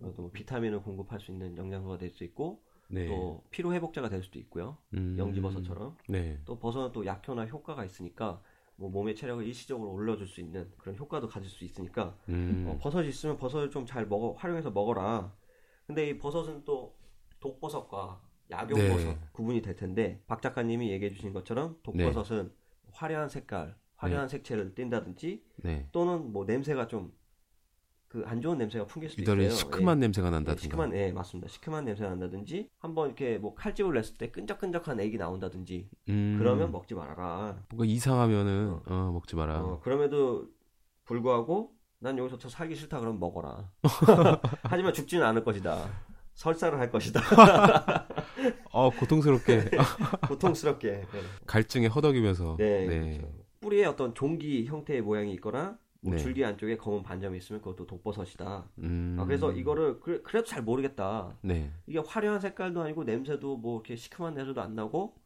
어, 또 비타민을 공급할 수 있는 영양소가 될 수 있고 네. 또 피로 회복제가 될 수도 있고요. 음, 영지버섯처럼 네. 또 버섯은 또 약효나 효과가 있으니까 뭐 몸의 체력을 일시적으로 올려줄 수 있는 그런 효과도 가질 수 있으니까 음, 어, 버섯이 있으면 버섯을 좀 잘 먹어 활용해서 먹어라. 근데 이 버섯은 또 독버섯과 약용버섯 네. 구분이 될 텐데 박 작가님이 얘기해 주신 것처럼 독버섯은 화려한 색깔, 화려한 색채를 띈다든지 네. 또는 뭐 냄새가 좀 그 안 좋은 냄새가 풍길 수도 있어요. 시큼한 예. 냄새가 예, 난다든가. 시큼한 예 맞습니다. 시큼한 냄새가 난다든지 한번 이렇게 뭐 칼집을 냈을 때 끈적끈적한 액이 나온다든지 음, 그러면 먹지 말아라. 뭔가 이상하면은 어, 먹지 마라. 어, 그럼에도 불구하고 난 여기서 더 살기 싫다 그러면 먹어라. 하지만 죽지는 않을 것이다. 설사를 할 것이다. 어, 고통스럽게 고통스럽게. 네, 갈증에 허덕이면서. 네, 네. 그렇죠. 뿌리에 어떤 종기 형태의 모양이 있거나 뭐 네. 줄기 안쪽에 검은 반점이 있으면 그것도 독버섯이다. 음, 아, 그래서 이거를 그래, 그래도 잘 모르겠다. 네. 이게 화려한 색깔도 아니고 냄새도 뭐 이렇게 시큼한 냄새도 안 나고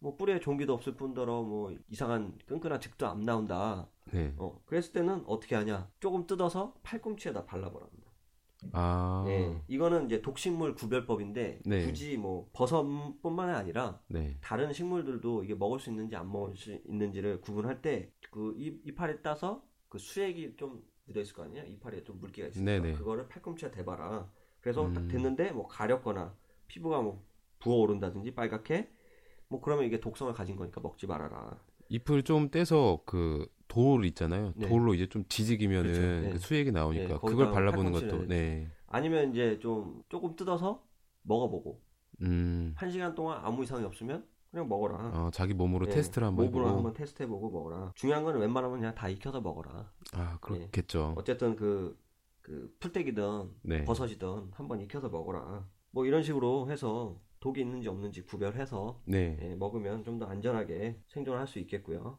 뭐 뿌리에 종기도 없을 뿐더러 뭐 이상한 끈끈한 즙도 안 나온다. 네. 어, 그랬을 때는 어떻게 하냐? 조금 뜯어서 팔꿈치에다 발라버립니다. 아. 네, 이거는 이제 독식물 구별법인데 네. 굳이 뭐 버섯뿐만 아니라 네. 다른 식물들도 이게 먹을 수 있는지 안 먹을 수 있는지를 구분할 때 그 이파리에 따서 그 수액이 좀 묻어 있을 거 아니야? 이파리에 좀 물기가 있으니까 네네. 그거를 팔꿈치에 대봐라. 그래서 딱 음. 됐는데 뭐 가렵거나 피부가 뭐 부어오른다든지 빨갛게 뭐 그러면 이게 독성을 가진 거니까 먹지 말아라. 잎을 좀 떼서 그 돌 있잖아요. 네. 돌로 이제 좀 뒤지기면은 그렇죠. 네. 그 수액이 네, 나오니까 거기다가 그걸 발라보는 것도 네. 아니면 이제 좀 조금 뜯어서 먹어보고 음. 한 시간 동안 아무 이상이 없으면 그냥 먹어라. 어, 자기 몸으로 예, 테스트를 한번 몸으로 해보고. 한번 테스트해보고 먹어라. 중요한 건 웬만하면 그냥 다 익혀서 먹어라. 아, 그렇겠죠. 어쨌든 그, 그 풀떼기든 네. 버섯이든 한번 익혀서 먹어라. 뭐 이런 식으로 해서 독이 있는지 없는지 구별해서 네. 예, 먹으면 좀 더 안전하게 생존할 수 있겠고요.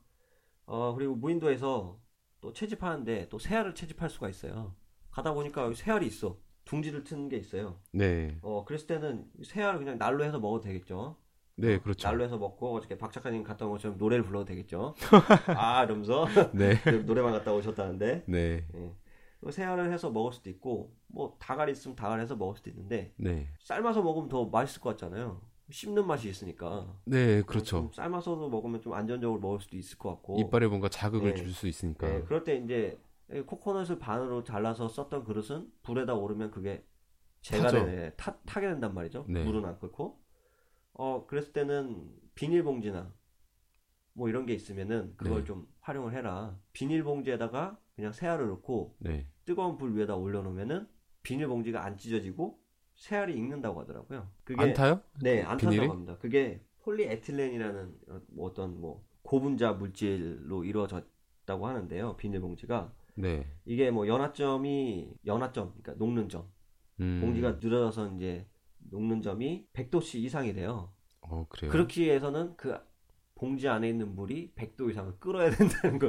어, 그리고 무인도에서 또 채집하는데 또 새알을 채집할 수가 있어요. 가다 보니까 새알이 있어. 둥지를 트는 게 있어요. 네. 어, 그랬을 때는 새알을 그냥 날로 해서 먹어도 되겠죠. 네, 그렇죠. 날로 해서 먹고 어저께 박 작가님 갔다 온 것처럼 노래를 불러도 되겠죠. 아, 이러면서 네. 노래방 갔다 오셨다는데 네. 예. 새알을 해서 먹을 수도 있고 뭐 다갈 있으면 다갈 해서 먹을 수도 있는데 네. 삶아서 먹으면 더 맛있을 것 같잖아요. 씹는 맛이 있으니까. 네, 좀 그렇죠. 삶아서도 먹으면 좀 안전적으로 먹을 수도 있을 것 같고. 이빨에 뭔가 자극을 네. 줄수 있으니까. 네, 그럴 때 이제 코코넛을 반으로 잘라서 썼던 그릇은 불에다 오르면 그게 타죠. 재갈에 타, 타게 된단 말이죠. 네. 물은 안 끓고. 어, 그랬을 때는 비닐봉지나 뭐 이런 게 있으면은 그걸 네. 좀 활용을 해라. 비닐봉지에다가 그냥 새알을 넣고 네. 뜨거운 불 위에다 올려놓으면은 비닐봉지가 안 찢어지고 새알이 익는다고 하더라고요. 그게 안 타요? 네, 안 비닐이? 탄다고 합니다. 그게 폴리에틸렌이라는 어, 뭐 어떤 뭐 고분자 물질로 이루어졌다고 하는데요. 비닐봉지가 네. 이게 뭐 연화점이 연화점, 그러니까 녹는 점, 음. 봉지가 늘어져서 이제 녹는 점이 100도씨 이상이 돼요. 어, 그래요. 그렇기 위해서는 그 봉지 안에 있는 물이 100도 이상을 끓어야 된다는 거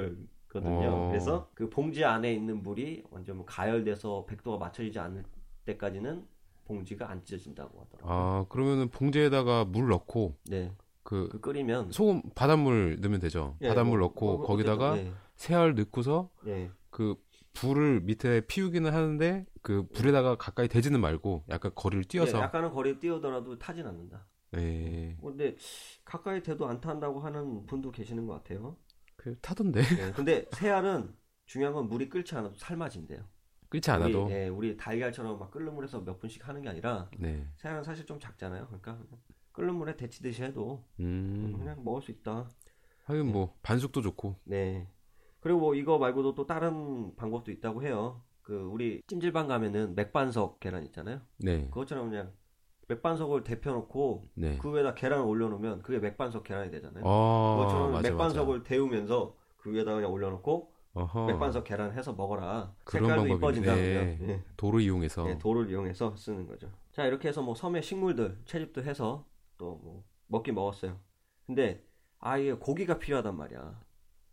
거든요. 어. 그래서 그 봉지 안에 있는 물이 완전 뭐 가열돼서 100도가 맞춰지지 않을 때까지는 봉지가 안 찢어진다고 하더라고요. 아, 그러면은 봉지에다가 물 넣고 네, 그 그 끓이면 소금 바닷물 넣으면 되죠. 예, 바닷물 뭐, 넣고 뭐, 거기다가 어쨌든, 새알 넣고서 네, 네. 그 불을 밑에 피우기는 하는데 그 불에다가 가까이 대지는 말고 약간 거리를 띄어서 예, 약간은 거리 띄우더라도 타진 않는다. 네. 뭐 근데 가까이 대도 안 탄다고 하는 분도 계시는 것 같아요. 그 타던데 예, 근데 새알은 중요한 건 물이 끓지 않아도 삶아진대요. 끓지 않아도 우리, 예, 우리 달걀처럼 막 끓는 물에서 몇 분씩 하는 게 아니라 네. 새알은 사실 좀 작잖아요. 그러니까 끓는 물에 데치듯이 해도 음. 그냥 먹을 수 있다. 하긴 뭐 반숙도 좋고 네. 그리고 뭐 이거 말고도 또 다른 방법도 있다고 해요. 그 우리 찜질방 가면은 맥반석 계란 있잖아요. 네. 그것처럼 그냥 맥반석을 데펴놓고 네. 그 위에다 계란을 올려놓으면 그게 맥반석 계란이 되잖아요. 어, 그것처럼 맞아, 맥반석을 데우면서 그 위에다 그냥 올려놓고 맞아. 어허. 맥반석 계란 해서 먹어라. 색깔도 이뻐진다. 네. 예. 도를 이용해서 예, 돌을 이용해서 쓰는 거죠. 자 이렇게 해서 뭐 섬의 식물들 채집도 해서 또 뭐 먹긴 먹었어요. 근데 아 이게 고기가 필요하단 말이야.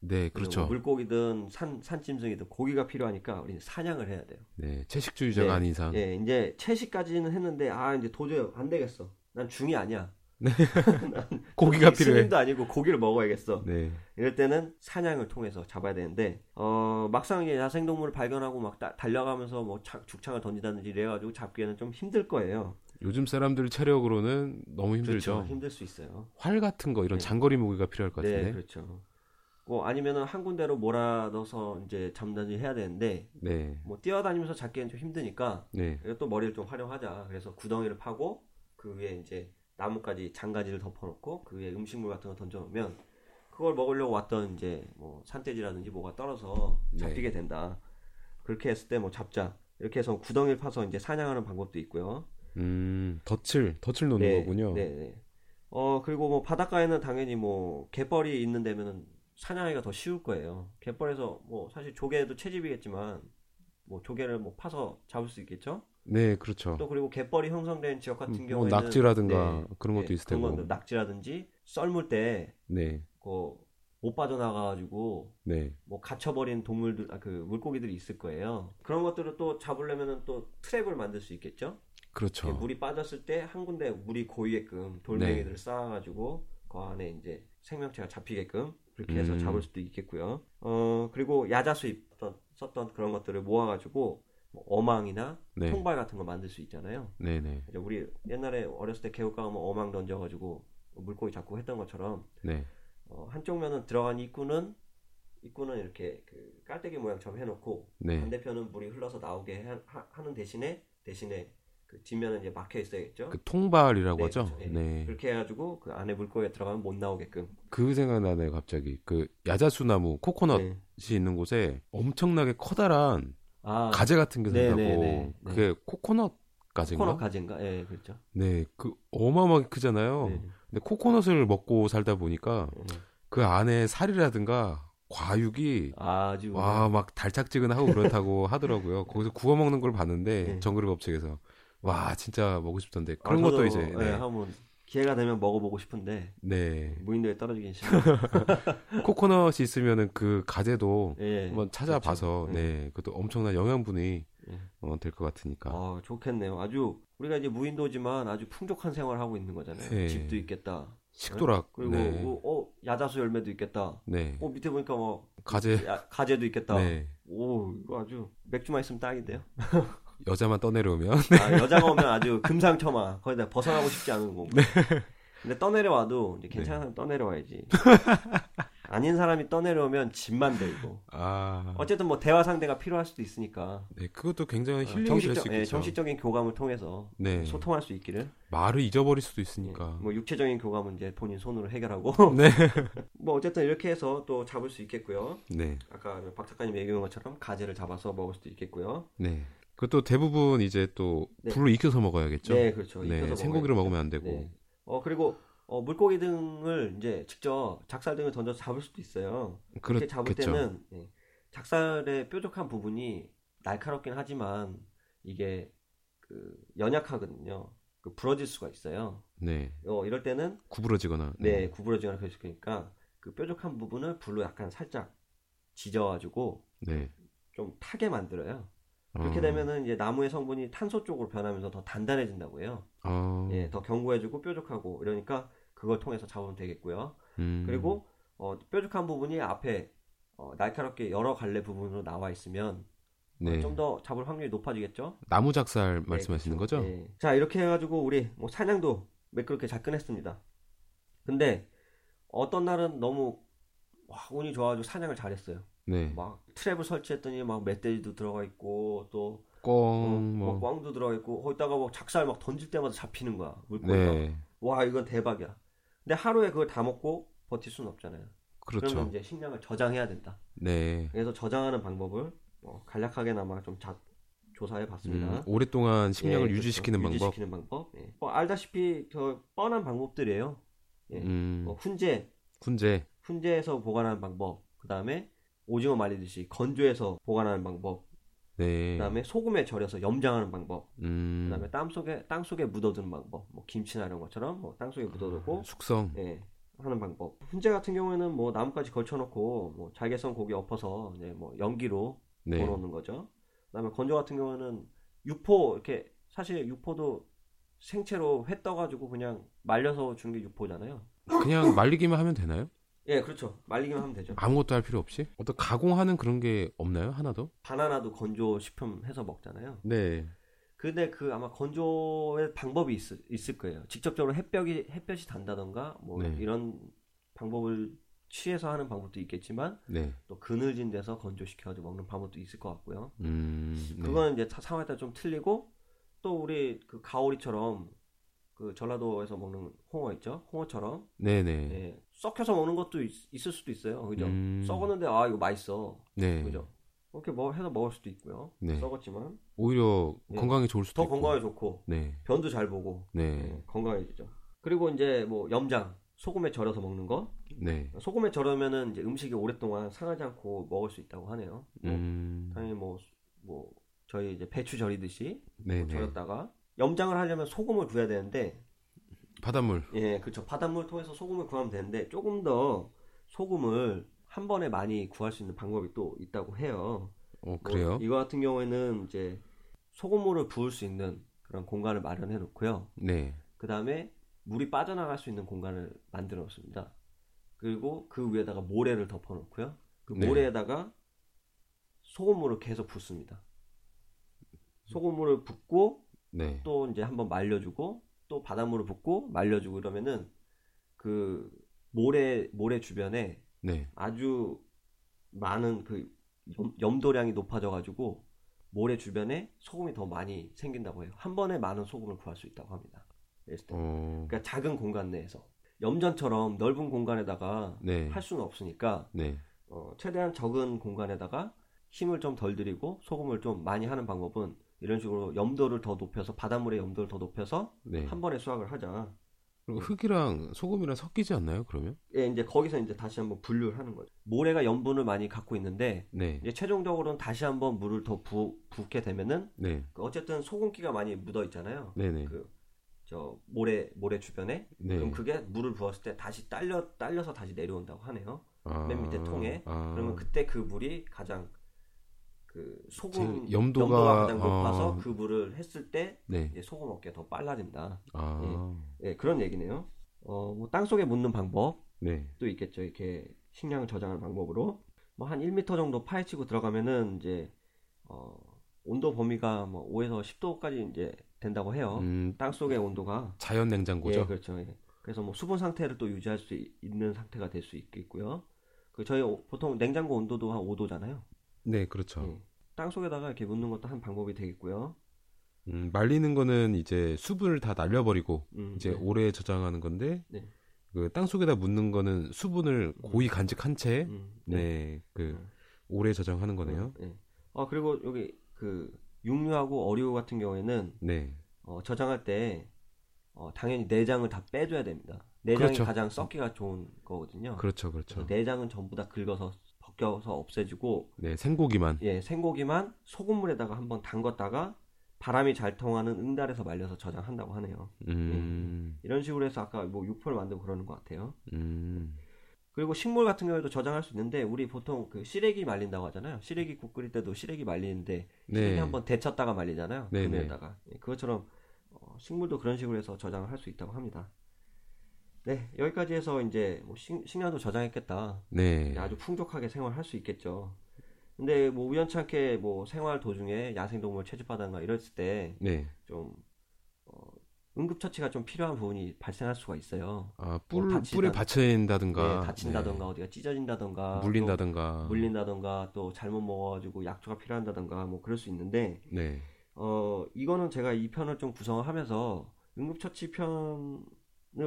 네, 그렇죠. 뭐 물고기든 산 산짐승이든 고기가 필요하니까 우리는 사냥을 해야 돼요. 네, 채식주의자가 네. 아닌 이상 예, 이제 채식까지는 했는데 아 이제 도저히 안 되겠어. 난 중이 아니야. 고기가 필요해. 스님도 아니고 고기를 먹어야겠어. 네. 이럴 때는 사냥을 통해서 잡아야 되는데 어 막상 이제 야생동물을 발견하고 막 다- 달려가면서 뭐 차- 죽창을 던지다든지 이래가지고 잡기에는 좀 힘들 거예요. 요즘 사람들 체력으로는 너무 힘들죠. 그렇죠. 힘들 수 있어요. 활 같은 거 이런 네. 장거리 무기가 필요할 것 같은데. 네, 그렇죠. 뭐 아니면은 한 군데로 몰아넣어서 이제 잠단지 해야 되는데 네. 뭐 뛰어다니면서 잡기엔 좀 힘드니까 네. 또 머리를 좀 활용하자. 그래서 구덩이를 파고 그 위에 이제 나뭇가지 장가지를 덮어놓고 그 위에 음식물 같은 거 던져놓으면 그걸 먹으려고 왔던 이제 뭐 산돼지라든지 뭐가 떨어서 네. 잡히게 된다. 그렇게 했을 때 뭐 잡자. 이렇게 해서 구덩이를 파서 이제 사냥하는 방법도 있고요. 음, 덫을 덫을 놓는 거군요. 네, 네. 어 그리고 뭐 바닷가에는 당연히 뭐 갯벌이 있는 데면은 사냥하기가 더 쉬울 거예요. 갯벌에서 뭐 사실 조개도 채집이겠지만 뭐 조개를 뭐 파서 잡을 수 있겠죠. 네, 그렇죠. 또 그리고 갯벌이 형성된 지역 같은 뭐 경우에는 낙지라든가 그런 것도 네, 있을 테고. 건 낙지라든지 썰물 때 네. 그못 빠져나가가지고 네. 뭐 갇혀버린 동물들, 아, 그 물고기들이 있을 거예요. 그런 것들을 또 잡으려면은 또 트랩을 만들 수 있겠죠. 그렇죠. 물이 빠졌을 때 한 군데 물이 고이게끔 네. 돌멩이들을 쌓아가지고 그 안에 이제 생명체가 잡히게끔 그렇게 해서 음. 잡을 수도 있겠고요. 어 그리고 야자수입 썼던, 썼던 그런 것들을 모아가지고 뭐 어망이나 네. 통발 같은 거 만들 수 있잖아요. 네, 네. 이제 우리 옛날에 어렸을 때 개울가 가면 어망 던져가지고 물고기 잡고 했던 것처럼 네. 어, 한쪽 면은 들어간 입구는 입구는 이렇게 그 깔때기 모양처럼 해놓고 네. 반대편은 물이 흘러서 나오게 하, 하는 대신에 대신에 그 뒷면은 이제 막혀 있어야겠죠. 그 통발이라고 네, 하죠. 그렇죠. 예. 네. 그렇게 해가지고 그 안에 물고기가 들어가면 못 나오게끔. 그 생각나네요, 갑자기. 그 야자수나무, 코코넛이 네. 있는 곳에 엄청나게 커다란 아 가재 같은 게 네, 생다고 네, 네, 네. 그게 코코넛 가재인가? 코코넛 가지인가? 예, 그렇죠. 네, 그 어마어마하게 크잖아요. 네. 근데 코코넛을 먹고 살다 보니까 음. 그 안에 살이라든가 과육이 아주 와막 달짝지근하고 그렇다고 하더라고요. 거기서 구워 먹는 걸 봤는데 네. 정글의 법칙에서 와 진짜 먹고 싶던데 아, 그런 것도 저도, 이제 예, 네. 한번 기회가 되면 먹어보고 싶은데 네. 무인도에 떨어지긴 싫어요. 코코넛이 있으면은 그 가재도 예. 한번 찾아봐서 그렇죠. 네 그것도 엄청난 영양분이 예. 어, 될 것 같으니까 아, 좋겠네요. 아주 우리가 이제 무인도지만 아주 풍족한 생활을 하고 있는 거잖아요. 네. 집도 있겠다. 식도락 그리고 네. 뭐, 어 야자수 열매도 있겠다. 네 어 밑에 보니까 뭐 가재 야, 가재도 있겠다. 네 오 이거 아주 맥주만 있으면 딱인데요. 여자만 떠내려오면 아, 여자가 오면 아주 금상첨화. 거기다 벗어나고 싶지 않은 거고. 근데 떠내려와도 이제 괜찮은 사람 떠내려와야지. 아닌 사람이 떠내려오면 집만 들고. 아 어쨌든 뭐 대화 상대가 필요할 수도 있으니까. 네, 그것도 굉장히 힐링이 될 정식적, 수 예, 있겠죠. 정식적인 교감을 통해서 네. 소통할 수 있기를. 말을 잊어버릴 수도 예, 있으니까. 뭐 육체적인 교감은 이제 본인 손으로 해결하고. 네. 뭐 어쨌든 이렇게 해서 또 잡을 수 있겠고요. 네. 아까 박 작가님 얘기한 것처럼 가재를 잡아서 먹을 수도 있겠고요. 네. 그것도 대부분 이제 또 네. 불로 익혀서 먹어야겠죠. 네, 그렇죠. 네, 생고기를. 먹으면 안 되고. 네. 어 그리고 어, 물고기 등을 이제 직접 작살 등을 던져서 잡을 수도 있어요. 그렇게 잡을. 때는 예, 작살의 뾰족한 부분이 날카롭긴 하지만 이게 그 연약하거든요. 그 부러질 수가 있어요. 네. 어, 이럴 때는 구부러지거나. 네 구부러지거나 그럴 수 있으니까 그 뾰족한 부분을 불로 약간 살짝 지져가지고 네. 좀 타게 만들어요. 그렇게 어, 되면은 이제 나무의 성분이 탄소 쪽으로 변하면서 더 단단해진다고 해요. 어, 예, 더 견고해지고 뾰족하고 이러니까 그걸 통해서 잡으면 되겠고요. 음, 그리고 어, 뾰족한 부분이 앞에 어, 날카롭게 여러 갈래 부분으로 나와 있으면 네. 좀더 잡을 확률이 높아지겠죠? 나무 작살 네, 말씀하시는 그렇죠. 거죠? 예. 자 이렇게 해가지고 우리 뭐 사냥도 매끄럽게 잘 끝냈습니다. 근데 어떤 날은 너무 와, 운이 좋아가지고 사냥을 잘했어요. 네. 막 트랩을 설치했더니 막 멧돼지도 들어가 있고 또 꽁, 어, 뭐. 뭐 꽝도 들어가 있고 거기다가 뭐 작살 막 던질 때마다 잡히는 거야 물고기가. 네. 와 이건 대박이야. 근데 하루에 그걸 다 먹고 버틸 수는 없잖아요. 그렇죠. 그러면 이제 식량을 저장해야 된다. 네. 그래서 저장하는 방법을 어, 간략하게나마 좀 자, 조사해 봤습니다. 음, 오랫동안 식량을 예, 유지시키는 그렇죠. 방법. 유지시키는 방법. 예. 뭐 알다시피 저 뻔한 방법들이에요. 예. 음, 뭐 훈제, 훈제. 훈제에서 보관하는 방법. 그 다음에 오징어 말리듯이 건조해서 보관하는 방법. 네. 그 다음에 소금에 절여서 염장하는 방법. 음, 그 다음에 땅 속에 땅 속에 묻어두는 방법. 뭐 김치나 이런 것처럼 뭐땅 속에 묻어두고 숙성. 예, 하는 방법. 훈제 같은 경우에는 뭐 나뭇가지 걸쳐놓고 뭐 잘게선 고기 엎어서 이제 뭐 연기로 네. 구워놓는 거죠. 그다음에 건조 같은 경우는 육포 이렇게 사실 육포도 생채로 회 떠가지고 그냥 말려서 주는 게 육포잖아요. 그냥 말리기만 하면 되나요? 예, 그렇죠. 말리기만 하면 되죠. 아무것도 할 필요 없이? 어떤 가공하는 그런 게 없나요? 하나도? 바나나도 건조 식품 해서 먹잖아요. 네. 근데 그 아마 건조의 방법이 있, 있을 거예요. 직접적으로 햇볕이 햇볕이 단다던가 뭐 네. 이런 방법을 취해서 하는 방법도 있겠지만 네. 또 그늘진 데서 건조시켜가지고 먹는 방법도 있을 것 같고요. 음, 네. 그거는 이제 사- 상황에 따라 좀 틀리고 또 우리 그 가오리처럼 그 전라도에서 먹는 홍어 있죠? 홍어처럼 네네. 예, 썩혀서 먹는 것도 있, 을 수도 있어요. 그죠? 음. 썩었는데 아 이거 맛있어. 네. 그죠? 그렇게 뭐 해서 먹을 수도 있고요. 네. 썩었지만 오히려 네. 건강에 좋을 수도 더 있고. 건강에 좋고 네. 변도 잘 보고 네. 예, 건강해지죠. 그리고 이제 뭐 염장 소금에 절여서 먹는 거 네. 소금에 절으면은 이제 음식이 오랫동안 상하지 않고 먹을 수 있다고 하네요. 뭐 음. 당연히 뭐뭐 저희 이제 배추 절이듯이 네네. 절였다가 염장을 하려면 소금을 구해야 되는데 바닷물. 예 그렇죠 바닷물 통해서 소금을 구하면 되는데 조금 더 소금을 한 번에 많이 구할 수 있는 방법이 또 있다고 해요. 어, 뭐 그래요? 이거 같은 경우에는 이제 소금물을 부을 수 있는 그런 공간을 마련해 놓고요. 네. 그 다음에 물이 빠져나갈 수 있는 공간을 만들어 놓습니다. 그리고 그 위에다가 모래를 덮어 놓고요. 그 네. 모래에다가 소금물을 계속 붓습니다. 소금물을 붓고 네. 또 이제 한번 말려주고 또 바닷물을 붓고 말려주고 이러면은 그 모래 모래 주변에 네. 아주 많은 그 염, 염도량이 높아져가지고 모래 주변에 소금이 더 많이 생긴다고 해요. 한 번에 많은 소금을 구할 수 있다고 합니다. 어. 그러니까 작은 공간 내에서 염전처럼 넓은 공간에다가 네. 할 수는 없으니까 네. 어, 최대한 적은 공간에다가 힘을 좀 덜 들이고 소금을 좀 많이 하는 방법은 이런 식으로 염도를 더 높여서 바닷물의 염도를 더 높여서 네. 한 번에 수확을 하자. 그리고 흙이랑 소금이랑 섞이지 않나요? 그러면? 예, 이제 거기서 이제 다시 한번 분류를 하는 거죠. 모래가 염분을 많이 갖고 있는데 네. 이제 최종적으로는 다시 한번 물을 더 부, 붓게 되면은 네. 그 어쨌든 소금기가 많이 묻어 있잖아요. 네네. 그 저 모래 모래 주변에 네. 그럼 그게 물을 부었을 때 다시 딸려 딸려서 다시 내려온다고 하네요. 아, 맨 밑에 통에. 아, 그러면 그때 그 물이 가장 그 소금 염도가- 가장 높아서 어. 그 물을 했을 때 네. 소금 어깨가 더 빨라진다. 아. 예, 그런 얘기네요. 어, 뭐 땅속에 묻는 방법도 네. 있겠죠. 이렇게 식량을 저장하는 방법으로 뭐 한 1m 정도 파헤치고 들어가면은 이제 어, 온도 범위가 뭐 5에서 10도까지 이제 된다고 해요. 음, 땅속의 온도가 자연 냉장고죠. 예, 그렇죠. 예. 그래서 뭐 수분 상태를 또 유지할 수 있- 있는 상태가 될 수 있겠고요. 그 저희 오- 보통 냉장고 온도도 한 5도잖아요. 네, 그렇죠. 예. 땅 속에다가 이렇게 묻는 것도 한 방법이 되겠고요. 음, 말리는 거는 이제 수분을 다 날려버리고 음, 이제 네. 오래 저장하는 건데 네. 그땅 속에다 묻는 거는 수분을 고이 간직한 채 음, 네, 그 음. 오래 저장하는 거네요. 예. 어 그리고 여기 그 육류하고 어류 같은 경우에는 네. 어, 저장할 때 어, 당연히 내장을 다 빼줘야 됩니다. 내장이 그렇죠. 가장 썩기가 좋은 거거든요. 그렇죠, 그렇죠. 내장은 전부 다 긁어서 벗겨서 없애주고 네, 생고기만. 예 생고기만 소금물에다가 한번 담갔다가 바람이 잘 통하는 응달에서 말려서 저장한다고 하네요. 음, 이런 식으로 해서 아까 뭐 육포를 만들고 그러는 것 같아요. 음, 그리고 식물 같은 경우에도 저장할 수 있는데 우리 보통 그 시래기 말린다고 하잖아요. 시래기 국 끓일 때도 시래기 말리는데 시래기 네. 한번 데쳤다가 말리잖아요. 네, 그늘에다가 예, 그것처럼 어, 식물도 그런 식으로 해서 저장을 할 수 있다고 합니다. 네 여기까지 해서 이제 뭐 식, 식량도 저장했겠다. 네, 아주 풍족하게 생활할 수 있겠죠. 근데 뭐 우연찮게 뭐 생활 도중에 야생동물 채집하다가 이랬을 때 네. 좀 어, 응급처치가 좀 필요한 부분이 발생할 수가 있어요. 아, 뿔, 뭐 다치다- 뿔에 받쳐진다든가, 예, 다친다던가 어디가 찢어진다던가 네. 물린다든가, 또 물린다던가 또 잘못 먹어가지고 약초가 필요한다던가 뭐 그럴 수 있는데 네, 어 이거는 제가 이 편을 좀 구성을 하면서 응급처치 편을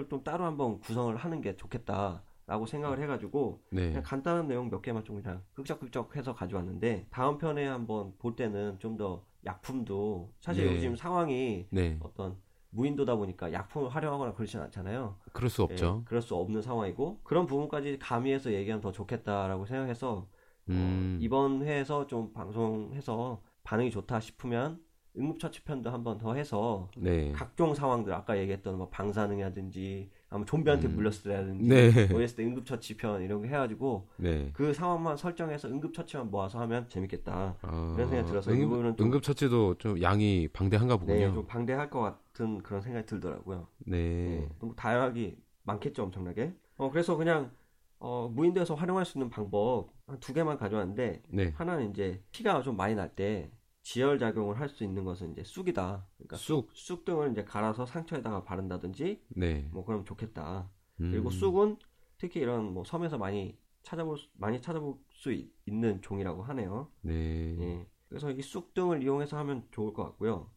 좀 따로 한번 구성을 하는 게 좋겠다라고 생각을 해가지고 네, 그냥 간단한 내용 몇 개만 좀 그냥 끄적끄적 해서 가져왔는데 다음 편에 한번 볼 때는 좀 더 약품도 사실 네. 요즘 상황이 네. 어떤 무인도다 보니까 약품을 활용하거나 그러진 않잖아요. 그럴 수 없죠. 예, 그럴 수 없는 상황이고 그런 부분까지 가미해서 얘기하면 더 좋겠다라고 생각해서 음, 어, 이번 회에서 좀 방송해서 반응이 좋다 싶으면 응급처치 편도 한 번 더 해서 네, 각종 상황들 아까 얘기했던 뭐 방사능이라든지 아니면 좀비한테 음. 물렸을 때라든지 네. 뭐 이랬을 때 응급처치 편 이런 거 해가지고 네. 그 상황만 설정해서 응급처치만 모아서 하면 재밌겠다. 아, 이런 생각이 들어서 이 부분은 응급, 좀- 응급처치도 좀 양이 방대한가 네, 보군요. 좀 방대할 것 같은 그런 생각이 들더라고요. 네, 네, 너무 다양하게 많겠죠, 엄청나게. 어, 그래서 그냥 어, 무인도에서 활용할 수 있는 방법 한 두 개만 가져왔는데 네, 하나는 이제 피가 좀 많이 날 때 지혈 작용을 할 수 있는 것은 이제 쑥이다. 그러니까 쑥, 쑥 등을 이제 갈아서 상처에다가 바른다든지 네, 뭐 그러면 좋겠다. 음, 그리고 쑥은 특히 이런 뭐 섬에서 많이 찾아볼 수, 많이 찾아볼 수 있, 는 종이라고 하네요. 네, 예. 그래서 이 쑥 등을 이용해서 하면 좋을 것 같고요.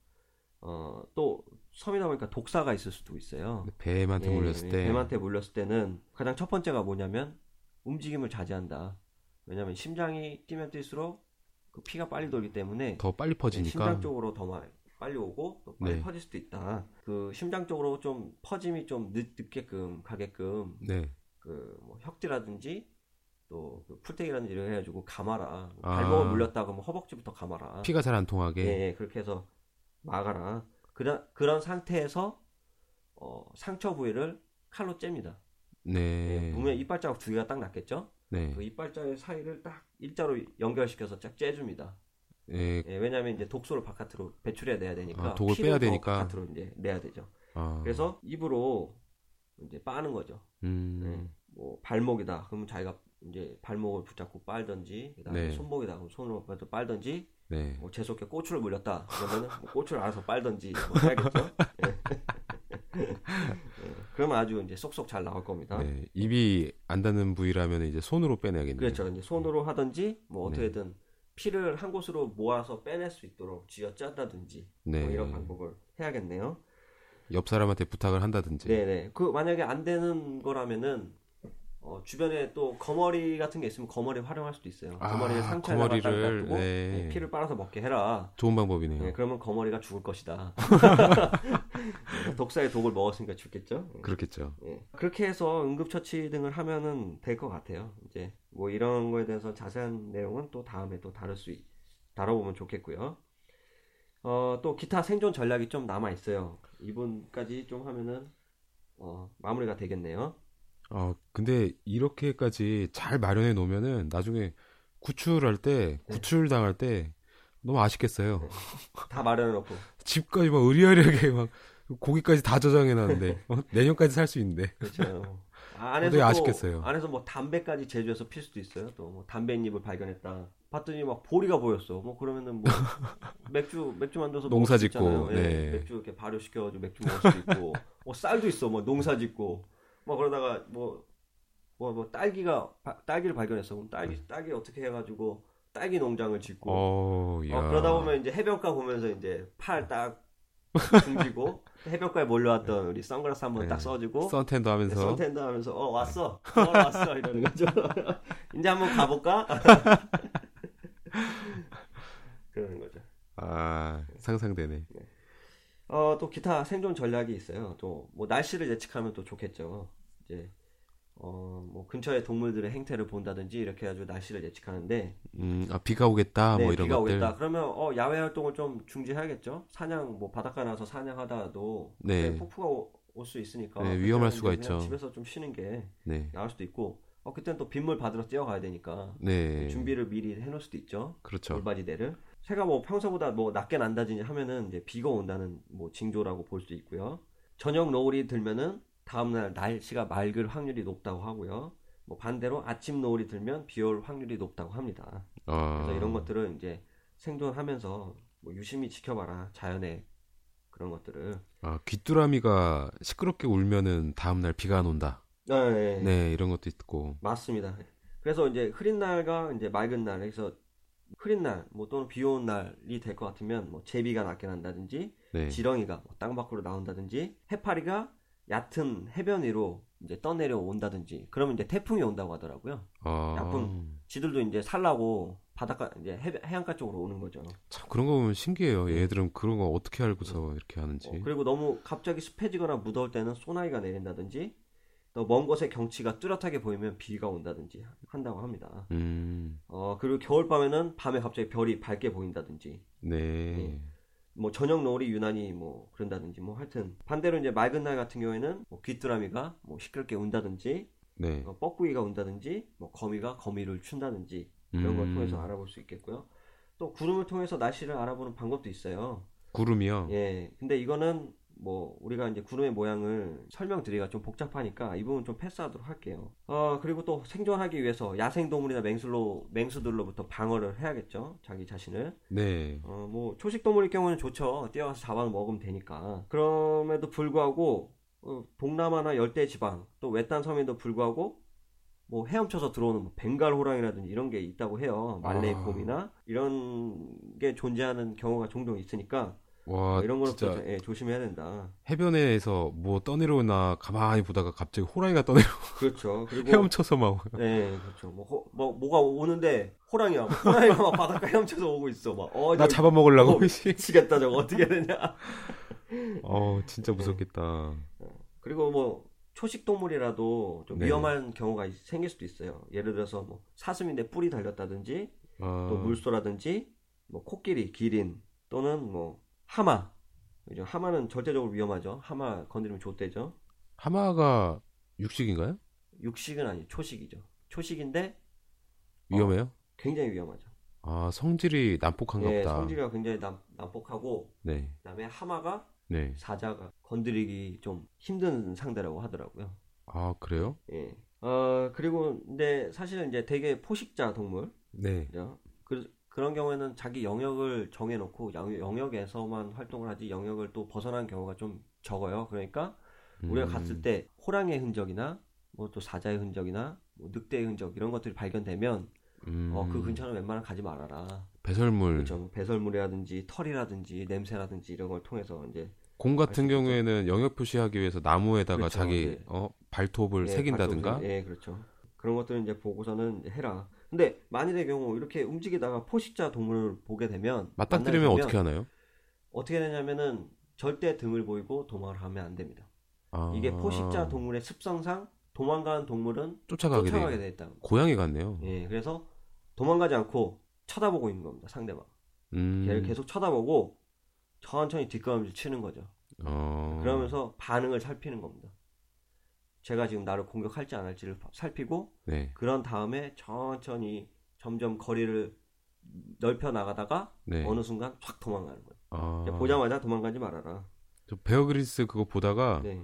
어, 또 섬이다 보니까 독사가 있을 수도 있어요. 뱀한테 예, 물렸을 예, 때, 뱀한테 물렸을 때는 가장 첫 번째가 뭐냐면 움직임을 자제한다. 왜냐면 심장이 뛰면 뛸수록 그 피가 빨리 돌기 때문에 더 빨리 예, 퍼지니까, 심장 쪽으로 더 마- 빨리 오고 또 빨리 네. 퍼질 수도 있다. 그 심장 쪽으로 좀 퍼짐이 좀 늦, 늦게끔 가게끔 네, 그뭐 혁지라든지 또 그 풀떼기라든지 이렇게 해가지고 감아라. 뭐 아. 발목을 물렸다 그러면 허벅지부터 감아라. 피가 잘 안 통하게, 예, 예, 그렇게 해서 막아라. 그런 그런 상태에서 어, 상처 부위를 칼로 잽니다. 예, 네, 보면 이빨 자국 두 개가 딱 났겠죠? 네, 그 이빨 자국 사이를 딱 일자로 연결시켜서 쫙 째줍니다. 예, 예, 왜냐하면 이제 독소를 바깥으로 배출해 내야 되니까 아, 독을 빼야 더 되니까. 바깥으로 이제 내야 되죠. 아, 그래서 입으로 이제 빠는 거죠. 음, 예, 뭐 발목이다. 그러면 자기가 이제 발목을 붙잡고 빨든지, 그다음에 네. 손목이다. 그럼 손으로 빨- 빨든지, 네, 뭐 재수없게 꼬추를 물렸다. 그러면은 뭐 꼬추를 알아서 빨든지 뭐 해야겠죠. 그러면 아주 이제 쏙쏙 잘 나올 겁니다. 네, 입이 안 닿는 부위라면 이제 손으로 빼내야겠네요. 그렇죠. 이제 손으로 하든지 뭐 네. 어떻게든 피를 한 곳으로 모아서 빼낼 수 있도록 쥐어 짠다든지 네, 뭐 이런 방법을 해야겠네요. 옆 사람한테 부탁을 한다든지, 네네. 그 만약에 안 되는 거라면은 어, 주변에 또 거머리 같은 게 있으면 거머리 활용할 수도 있어요. 아, 거머리를 상처에다가 딱 거머리를, 네. 네, 피를 빨아서 먹게 해라. 좋은 방법이네요. 네, 그러면 거머리가 죽을 것이다. 독사의 독을 먹었으니까 죽겠죠. 그렇겠죠. 예. 그렇게 해서 응급처치 등을 하면은 될 것 같아요. 이제 뭐 이런 거에 대해서 자세한 내용은 또 다음에 또 다룰 수 있, 다뤄보면 좋겠고요. 어, 또 기타 생존 전략이 좀 남아 있어요. 이분까지 좀 하면은 어, 마무리가 되겠네요. 어, 근데 이렇게까지 잘 마련해 놓으면은 나중에 구출할 때, 네. 구출 당할 때 너무 아쉽겠어요. 다 마련해 놓고 집까지 막 의리의리하게 막 고기까지 다 저장해 놨는데 어? 내년까지 살 수 있는데. 그렇죠. 아, 안에서 또- 아쉽겠어요. 안에서 뭐 담배까지 제조해서 필 수도 있어요. 또 뭐 담배잎을 발견했다. 봤더니 막 보리가 보였어. 뭐 그러면은 뭐 맥주 맥주 만들어서 농사 짓고. 예, 네. 맥주 이렇게 발효시켜 가지고 맥주 먹을 수도 있고, 뭐 쌀도 있어. 뭐 농사 짓고, 뭐 그러다가 뭐 뭐, 뭐 딸기가 바- 딸기를 발견했어. 그럼 딸기 딸기 어떻게 해 가지고 딸기 농장을 짓고, 어, 야. 어, 그러다 보면 이제 해변가 보면서 이제 팔 딱 등지고 해변가에 몰려왔던 우리 선글라스 한번 네. 딱 써주고 선텐도 하면서. 선텐드 하면서 어 왔어. 어 왔어. 이러는 거죠. 이제 한번 가볼까? 그러는 거죠. 아 상상되네. 어또 기타 생존 전략이 있어요. 또 뭐 날씨를 예측하면 또 좋겠죠. 이제 어 뭐 근처의 동물들의 행태를 본다든지 이렇게 해가지고 날씨를 예측하는데 음, 아 비가 오겠다 네, 뭐 이런 비가 것들. 오겠다 그러면 어 야외 활동을 좀 중지해야겠죠 사냥 뭐 바닷가 나서 사냥하다가도 네. 폭풍가 올 수 있으니까 네, 위험할 수가 있죠. 집에서 좀 쉬는 게 네. 나을 수도 있고 어 그때는 또 빗물 받으러 뛰어가야 되니까 네. 준비를 미리 해놓을 수도 있죠 그렇죠. 물바지대를 새가 뭐 평소보다 뭐 낮게 난다든지 하면은 이제 비가 온다는 뭐 징조라고 볼 수 있고요 저녁 노을이 들면은 다음날 날씨가 맑을 확률이 높다고 하고요 뭐 반대로 아침 노을이 들면 비 올 확률이 높다고 합니다 아. 그래서 이런 것들을 이제 생존하면서 뭐 유심히 지켜봐라 자연의 그런 것들을 아, 귀뚜라미가 시끄럽게 울면은 다음 날 비가 안 온다. 네, 네, 이런 것도 있고. 맞습니다. 그래서 이제 흐린 날과 이제 맑은 날에서 흐린 날, 뭐 또는 비 오는 날이 될 것 같으면 뭐 제비가 낮게 난다든지 네. 지렁이가 뭐 땅 밖으로 나온다든지 해파리가 얕은 해변 위로 이제 떠내려 온다든지 그러면 이제 태풍이 온다고 하더라고요. 아. 나쁜- 지들도 이제 살라고 바닷가 이제 해, 해안가 쪽으로 오는 거죠. 참 그런 거 보면 신기해요. 얘들은 그런 거 어떻게 알고서 이렇게 하는지. 어, 그리고 너무 갑자기 습해지거나 무더울 때는 소나기가 내린다든지 또 먼 곳의 경치가 뚜렷하게 보이면 비가 온다든지 한다고 합니다. 음. 어, 그리고 겨울 밤에는 밤에 갑자기 별이 밝게 보인다든지, 네. 뭐 저녁 노을이 유난히 뭐 그런다든지, 뭐 하여튼 반대로 이제 맑은 날 같은 경우에는 뭐 귀뚜라미가 뭐 시끄럽게 운다든지, 네. 어, 뻐꾸기가 운다든지, 뭐 거미가 거미를 춘다든지 이런 걸 음. 통해서 알아볼 수 있겠고요. 또 구름을 통해서 날씨를 알아보는 방법도 있어요. 구름이요. 예, 근데 이거는 뭐 우리가 이제 구름의 모양을 설명드리기가 좀 복잡하니까 이 부분 좀 패스하도록 할게요. 어 그리고 또 생존하기 위해서 야생 동물이나 맹수로 맹수들로부터 방어를 해야겠죠, 자기 자신을. 네. 어뭐 초식 동물일 경우는 좋죠, 뛰어가서 잡아 먹으면 되니까. 그럼에도 불구하고 어, 동남아나 열대 지방 또 외딴 섬에도 불구하고 뭐 헤엄쳐서 들어오는 뭐 벵갈 호랑이라든지 이런 게 있다고 해요. 말레이 아. 곰이나 이런 게 존재하는 경우가 종종 있으니까 와, 이런 거는 예, 조심해야 된다. 해변에서 뭐 떠내려오나 가만히 보다가 갑자기 호랑이가 떠내려 그렇죠. 그리고 헤엄쳐서 막 예, 그렇죠. 뭐, 호, 뭐 뭐가 오는데 호랑이야. 호랑이가 막 바닷가 헤엄쳐서 오고 있어. 막 어, 나 잡아먹으려고. 어, 미치겠다 저거 어떻게 해야 되냐. 어, 진짜 무섭겠다. 그리고 뭐 초식 동물이라도 좀 네. 위험한 경우가 있- 생길 수도 있어요. 예를 들어서 뭐 사슴인데 뿔이 달렸다든지 아, 또 물소라든지 뭐 코끼리, 기린 또는 뭐 하마. 그죠? 하마는 절대적으로 위험하죠. 하마 건드리면 좆대죠. 하마가 육식인가요? 육식은 아니 초식이죠. 초식인데 위험해요? 굉장히 위험하죠. 아, 성질이 난폭한가 예, 보다. 성질이 굉장히 난, 난폭하고 네. 그다음에 하마가 네. 사자가 건드리기 좀 힘든 상대라고 하더라고요. 아, 그래요? 예. 어 그리고 근데 사실은 이제 되게 포식자 동물 네. 그죠? 그, 그런 경우에는 자기 영역을 정해놓고 영- 영역에서만 활동을 하지 영역을 또 벗어난 경우가 좀 적어요. 그러니까 우리가 음, 갔을 때 호랑이의 흔적이나 뭐 또 사자의 흔적이나 뭐 늑대의 흔적 이런 것들이 발견되면 음, 어, 그 근처는 웬만하면 가지 말아라. 배설물. 그렇죠. 배설물이라든지 털이라든지 냄새라든지 이런 걸 통해서 이제 곰 같은. 경우에는 영역 표시하기 위해서 나무에다가 그렇죠, 자기 네. 어, 발톱을 예, 새긴다든가. 발톱을- 예, 그렇죠. 그런 것들은 이제 보고서는 해라. 근데 만일의 경우 이렇게 움직이다가 포식자 동물을 보게 되면 맞닥뜨리면 어떻게 하나요? 어떻게 되냐면은 절대 등을 보이고 도망을 하면 안 됩니다. 아, 이게 포식자 동물의 습성상 도망가는 동물은 쫓아가게, 쫓아가게 돼. 돼 있다. 고양이 같네요. 예, 그래서 도망가지 않고 쳐다보고 있는 겁니다. 상대방. 음. 걔를 계속 쳐다보고 천천히 뒷걸음질 치는 거죠. 어. 그러면서 반응을 살피는 겁니다. 제가 지금 나를 공격할지 안 할지를 살피고 네. 그런 다음에 천천히 점점 거리를 넓혀 나가다가 네. 어느 순간 확 도망가는 거예요. 아. 보자마자 도망가지 말아라. 저 베어그리스 그거 보다가 네,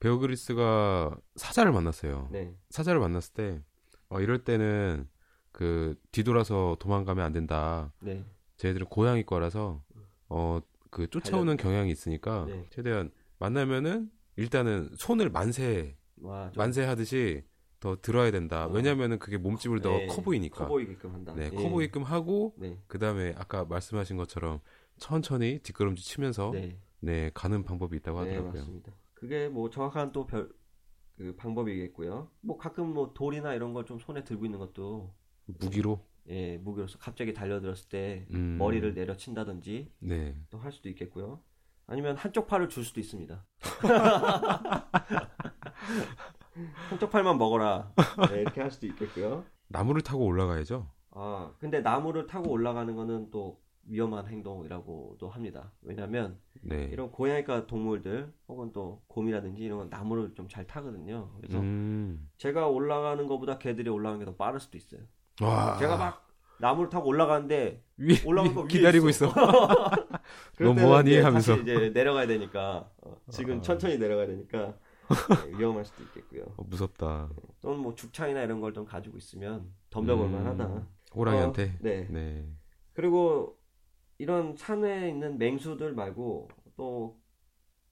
베어그리스가 사자를 만났어요. 네, 사자를 만났을 때 어, 이럴 때는 그 뒤돌아서 도망가면 안 된다. 네, 쟤들은 고양이 거라서 어 그 쫓아오는 경향이 있으니까 네. 최대한 만나면은 일단은 손을 만세 와, 좀 만세하듯이 더 들어야 된다. 어. 왜냐면은 그게 몸집을 네, 더커 보이니까. 커 보이게끔 한다. 네, 예. 커 보이게끔 하고 네, 그다음에 아까 말씀하신 것처럼 천천히 뒷걸음질 치면서 네, 네, 가는 방법이 있다고 네, 하더라고요. 맞습니다. 그게 뭐 정확한 또 별 그 방법이겠고요. 뭐 가끔 뭐 돌이나 이런 걸 좀 손에 들고 있는 것도 무기로 예, 무기로서 갑자기 달려들었을 때 음, 머리를 내려친다든지 네. 또 할 수도 있겠고요. 아니면 한쪽 팔을 줄 수도 있습니다. 한쪽 팔만 먹어라. 네, 이렇게 할 수도 있겠고요. 나무를 타고 올라가야죠. 아, 근데 나무를 타고 올라가는 거는 또 위험한 행동이라고도 합니다. 왜냐면 네. 이런 고양이과 동물들 혹은 또 곰이라든지 이런 건 나무를 좀 잘 타거든요. 그래서 음. 제가 올라가는 것보다 걔들이 올라가는 게 더 빠를 수도 있어요. 와. 제가 막 나무를 타고 올라가는데 위, 올라가는 거 기다리고 있어. 그럴 너 뭐하니? 하면서. 이제 내려가야 되니까 어, 지금 아. 천천히 내려가야 되니까 네, 위험할 수도 있겠고요. 어, 무섭다. 또는 뭐 죽창이나 이런 걸 좀 가지고 있으면 덤벼볼 음. 만하다. 호랑이한테. 어, 네. 네. 그리고 이런 산에 있는 맹수들 말고 또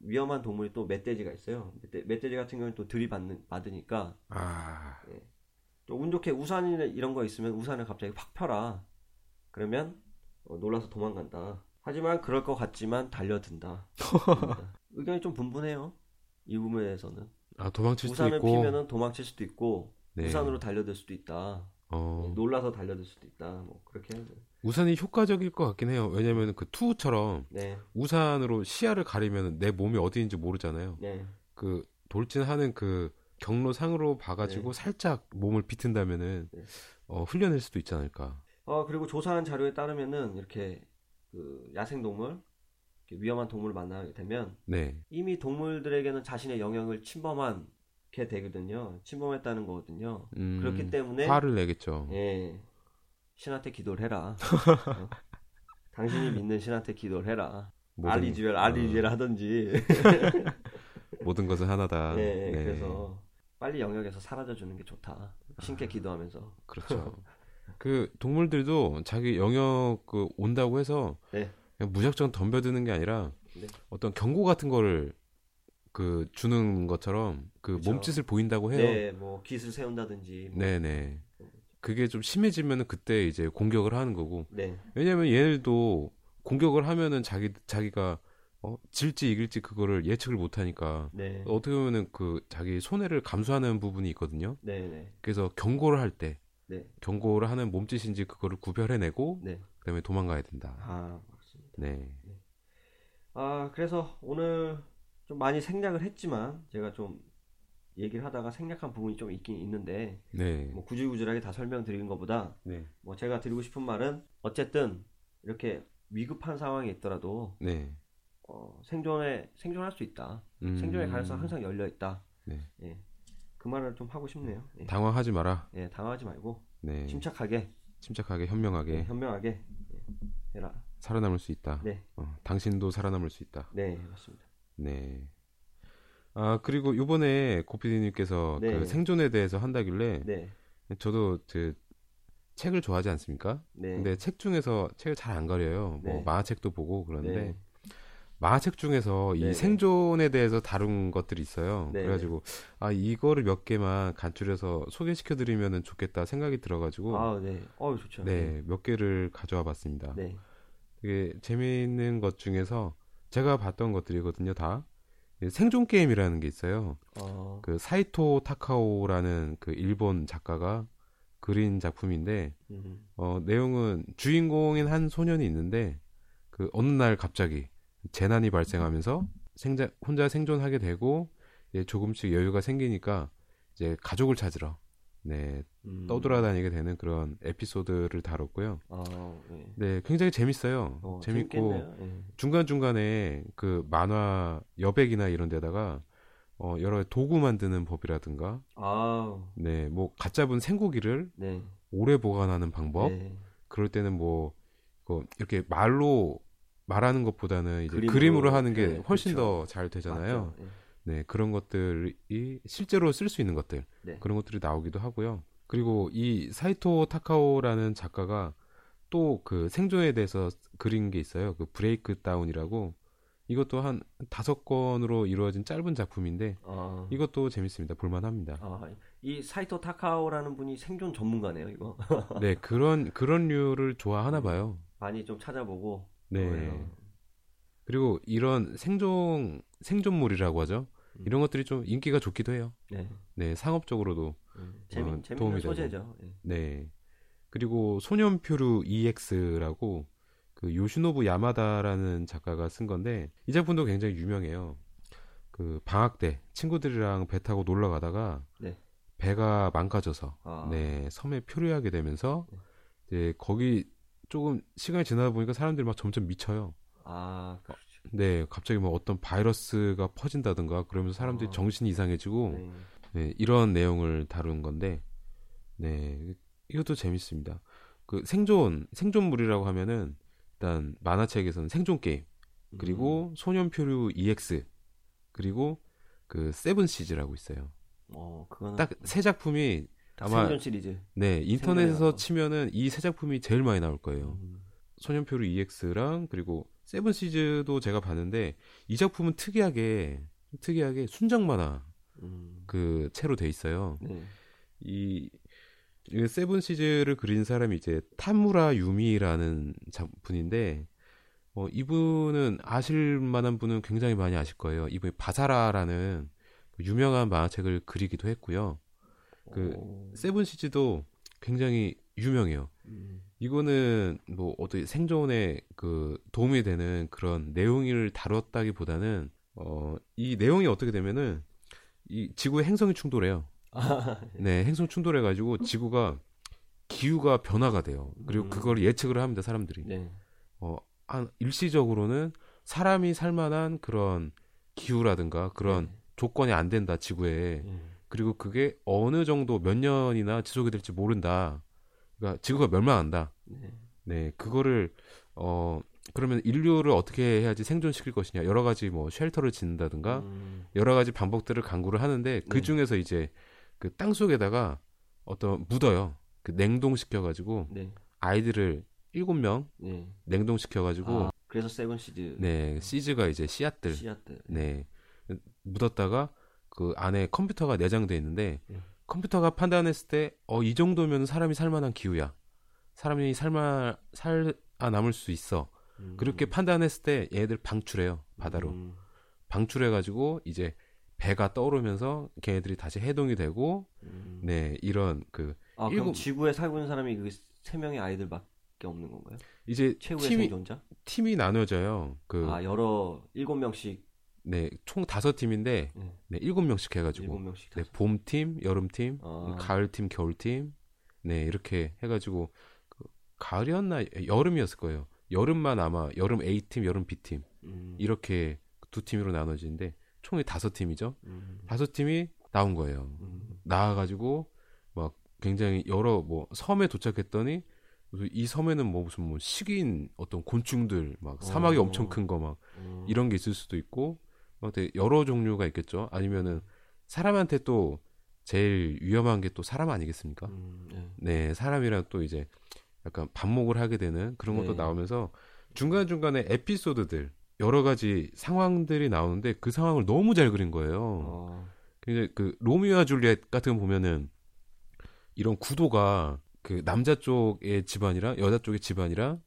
위험한 동물이 또 멧돼지가 있어요. 멧돼, 멧돼지 같은 경우는 또 들이받는 받으니까 아. 또운 좋게 우산이나 이런 거 있으면 우산을 갑자기 확 펴라. 그러면 어, 놀라서 도망간다. 하지만 그럴 것 같지만 달려든다. 의견이 좀 분분해요. 이 부분에서는 아, 도망칠 수도 우산을 있고. 피면은 도망칠 수도 있고 네. 우산으로 달려들 수도 있다. 어. 놀라서 달려들 수도 있다. 뭐 그렇게 해야 돼요. 우산이 효과적일 것 같긴 해요. 왜냐면 그 투우처럼 네, 우산으로 시야를 가리면 내 몸이 어디인지 모르잖아요. 네, 그 돌진하는 그 경로 상으로 봐가지고 살짝 몸을 비튼다면은 네. 어, 흘려낼 수도 있지 않을까. 어, 그리고 조사한 자료에 따르면은 이렇게 그 야생 동물, 이렇게 위험한 동물을 만나게 되면 네. 이미 동물들에게는 자신의 영역을 침범한 게 되거든요. 침범했다는 거거든요. 음, 그렇기 때문에 화를 내겠죠. 예, 신한테 기도를 해라. 어? 당신이 믿는 신한테 기도를 해라. 알리지엘, 알리지엘 하든지. 어, 모든 것은 하나다. 예, 네. 그래서 빨리 영역에서 사라져 주는 게 좋다. 신께 기도하면서. 그렇죠. 그 동물들도 자기 영역 그 온다고 해서 네. 그냥 무작정 덤벼드는 게 아니라 네. 어떤 경고 같은 거를 그 주는 것처럼 그 그쵸. 몸짓을 보인다고 해요. 네, 뭐 깃을 세운다든지. 뭐. 네 네. 그게 좀 심해지면은 그때 이제 공격을 하는 거고. 네, 왜냐면 얘들도 공격을 하면은 자기 자기가 어, 질지 이길지 그거를 예측을 못 하니까 네, 어떻게 보면은 그 자기 손해를 감수하는 부분이 있거든요. 네, 네, 그래서 경고를 할 때 네, 경고를 하는 몸짓인지 그거를 구별해내고 네. 그다음에 도망가야 된다. 아, 맞습니다. 네. 아, 그래서 오늘 좀 많이 생략을 했지만 제가 좀 얘기를 하다가 생략한 부분이 좀 있긴 있는데 네. 뭐 구질구질하게 다 설명드리는 것보다 네. 뭐 제가 드리고 싶은 말은 어쨌든 이렇게 위급한 상황이 있더라도 네. 어, 생존에 생존할 수 있다. 음, 생존의 가능성 항상 열려 있다. 네. 예. 그 말을 좀 하고 싶네요. 예, 당황하지 마라. 예, 당하지 말고 네. 침착하게, 침착하게 예, 현명하게 현명하게 예, 해라. 살아남을 수 있다. 네, 어, 당신도 살아남을 수 있다. 네, 맞습니다. 네. 아 그리고 이번에 고피디님께서 네. 그 생존에 대해서 한다길래 네, 저도 그 책을 좋아하지 않습니까? 네, 근데 책 중에서 책을 잘 안 가려요. 뭐 네. 만화책도 보고 그러는데 네. 만화책 중에서 이 네, 네. 생존에 대해서 다룬 것들이 있어요. 네, 그래가지고 아 이거를 몇 개만 간추려서 소개시켜 드리면은 좋겠다 생각이 들어가지고 아, 네, 어, 좋죠. 네몇 개를 가져와 봤습니다. 네, 되게 재미있는 것 중에서 제가 봤던 것들이거든요. 다 생존 게임이라는 게 있어요. 어, 그 사이토 타카오라는 그 일본 작가가 그린 작품인데 음, 어, 내용은 주인공인 한 소년이 있는데 그 어느 날 갑자기 재난이 발생하면서 생자, 혼자 생존하게 되고 이제 조금씩 여유가 생기니까 이제 가족을 찾으러 네 음. 떠돌아다니게 되는 그런 에피소드를 다뤘고요. 아, 네. 네 굉장히 재밌어요. 어, 재밌고 재밌겠네요. 예. 중간 중간에 그 만화 여백이나 이런 데다가 어, 여러 도구 만드는 법이라든가 아, 네뭐 가짜분 생고기를 네. 오래 보관하는 방법 네. 그럴 때는 뭐그 이렇게 말로 말하는 것보다는 이제 그림으로, 하는 게 네, 훨씬 그렇죠. 더잘 되잖아요. 예. 네, 그런 것들이 실제로 쓸 수 있는 것들. 네. 그런 것들이 나오기도 하고요. 그리고 이 사이토 타카오라는 작가가 또 그 생존에 대해서 그린 게 있어요. 그 브레이크 다운이라고 이것도 한 다섯 권으로 이루어진 짧은 작품인데 아, 이것도 재밌습니다. 볼만합니다. 아, 이 사이토 타카오라는 분이 생존 전문가네요, 이거. 네, 그런 그런 류를 좋아하나 봐요. 많이 좀 찾아보고. 네. 그리고 이런 생존 생존물이라고 하죠. 음. 이런 것들이 좀 인기가 좋기도 해요. 네. 네, 상업적으로도 음, 재미, 어, 도움이 되고. 소재죠. 예. 네. 그리고 소년표류 EX라고 그 요시노부 야마다라는 작가가 쓴 건데 이 작품도 굉장히 유명해요. 그 방학 때 친구들이랑 배 타고 놀러 가다가 네. 배가 망가져서 아. 네, 섬에 표류하게 되면서 네. 이제 거기 조금 시간이 지나다 보니까 사람들이 막 점점 미쳐요. 아, 그렇죠. 네, 갑자기 뭐 어떤 바이러스가 퍼진다든가 그러면서 사람들이 아. 정신이 이상해지고 네. 네, 이런 내용을 다룬 건데, 네, 이것도 재밌습니다. 그 생존, 생존물이라고 하면은, 일단 만화책에서는 생존 게임, 그리고 음. 소년표류 EX, 그리고 그 Seven Seeds라고 있어요. 어, 그거는 딱세 작품이, 다 아마- 생존 시리즈. 네, 인터넷에서. 치면은 이 세 작품이 제일 많이 나올 거예요. 음. 소년표류 EX랑, 그리고 Seven Seeds도 제가 봤는데, 이 작품은 특이하게, 특이하게 순정 만화 음. 그 채로 돼 있어요. 네. 이, 이 Seven Seeds를 그린 사람이 이제 타무라 유미라는 자- 분인데 어, 이분은 아실 만한 분은 굉장히 많이 아실 거예요. 이분이 바사라라는 유명한 만화책을 그리기도 했고요. 그 오. Seven Seeds도 굉장히 유명해요. 음. 이거는 뭐 어떻게 생존에 그 도움이 되는 그런 내용을 다뤘다기보다는 어, 이 내용이 어떻게 되면은 이 지구의 행성이 충돌해요. 아, 네, 행성 충돌해 가지고 지구가 기후가 변화가 돼요. 그리고 음. 그걸 예측을 합니다, 사람들이. 네. 어, 한 일시적으로는 사람이 살 만한 그런 기후라든가 그런 네. 조건이 안 된다, 지구에. 예. 그리고 그게 어느 정도 몇 년이나 지속이 될지 모른다. 그러니까 지구가 멸망한다. 네. 네, 그거를 어 그러면 인류를 어떻게 해야지 생존시킬 것이냐 여러 가지 뭐 shelter를 짓는다든가 음. 여러 가지 방법들을 강구를 하는데 그 네. 중에서 이제 그 땅 속에다가 어떤 묻어요. 그 냉동시켜 가지고 네. 아이들을 일곱 명 네. 냉동시켜 가지고 아, 그래서 Seven Seeds 네 seeds가 이제 씨앗들 씨앗들. 네 묻었다가 그 안에 컴퓨터가 내장돼 있는데 네. 컴퓨터가 판단했을 때 어 이 정도면 사람이 살만한 기후야 사람이 살만 살아 남을 수 있어 음. 그렇게 판단했을 때 얘들 방출해요 바다로 음. 방출해가지고 이제 배가 떠오르면서 걔네들이 다시 해동이 되고 음. 네 이런 그 아, 그럼 일곱- 지구에 살고 있는 사람이 그 세 명의 아이들밖에 없는 건가요? 이제 최후의 팀이 생존자? 팀이 나눠져요 그 아, 여러 일곱 명씩 네, 총 다섯 팀인데, 네. 네, 일곱 명씩 해 가지고, 일곱 명씩 네, 다. 봄팀, 여름팀, 아. 가을팀, 겨울팀, 네, 이렇게 해 가지고, 그 가을이었나, 여름이었을 거예요. 여름만 아마, 여름 A팀, 여름 B팀, 음. 이렇게 두 팀으로 나눠지는데, 총이 다섯 팀이죠. 음. 다섯 팀이 나온 거예요. 음. 나와 가지고, 막 굉장히 여러, 뭐, 섬에 도착했더니, 이 섬에는 뭐 무슨 뭐 식인 어떤 곤충들, 막 사막이 어. 엄청 큰 거 막, 음. 이런 게 있을 수도 있고 막 되게 여러 종류가 있겠죠. 아니면은 사람한테 또 제일 위험한 게 또 사람 아니겠습니까? 음, 네. 네, 사람이랑 또 이제 약간 반목을 하게 되는 그런 것도 네. 나오면서 중간 중간에 에피소드들 여러 가지 상황들이 나오는데 그 상황을 너무 잘 그린 거예요. 어. 굉장히 그 로미오와 줄리엣 같은 거 보면은 이런 구도가 그 남자 쪽의 집안이랑 여자 쪽의 집안이랑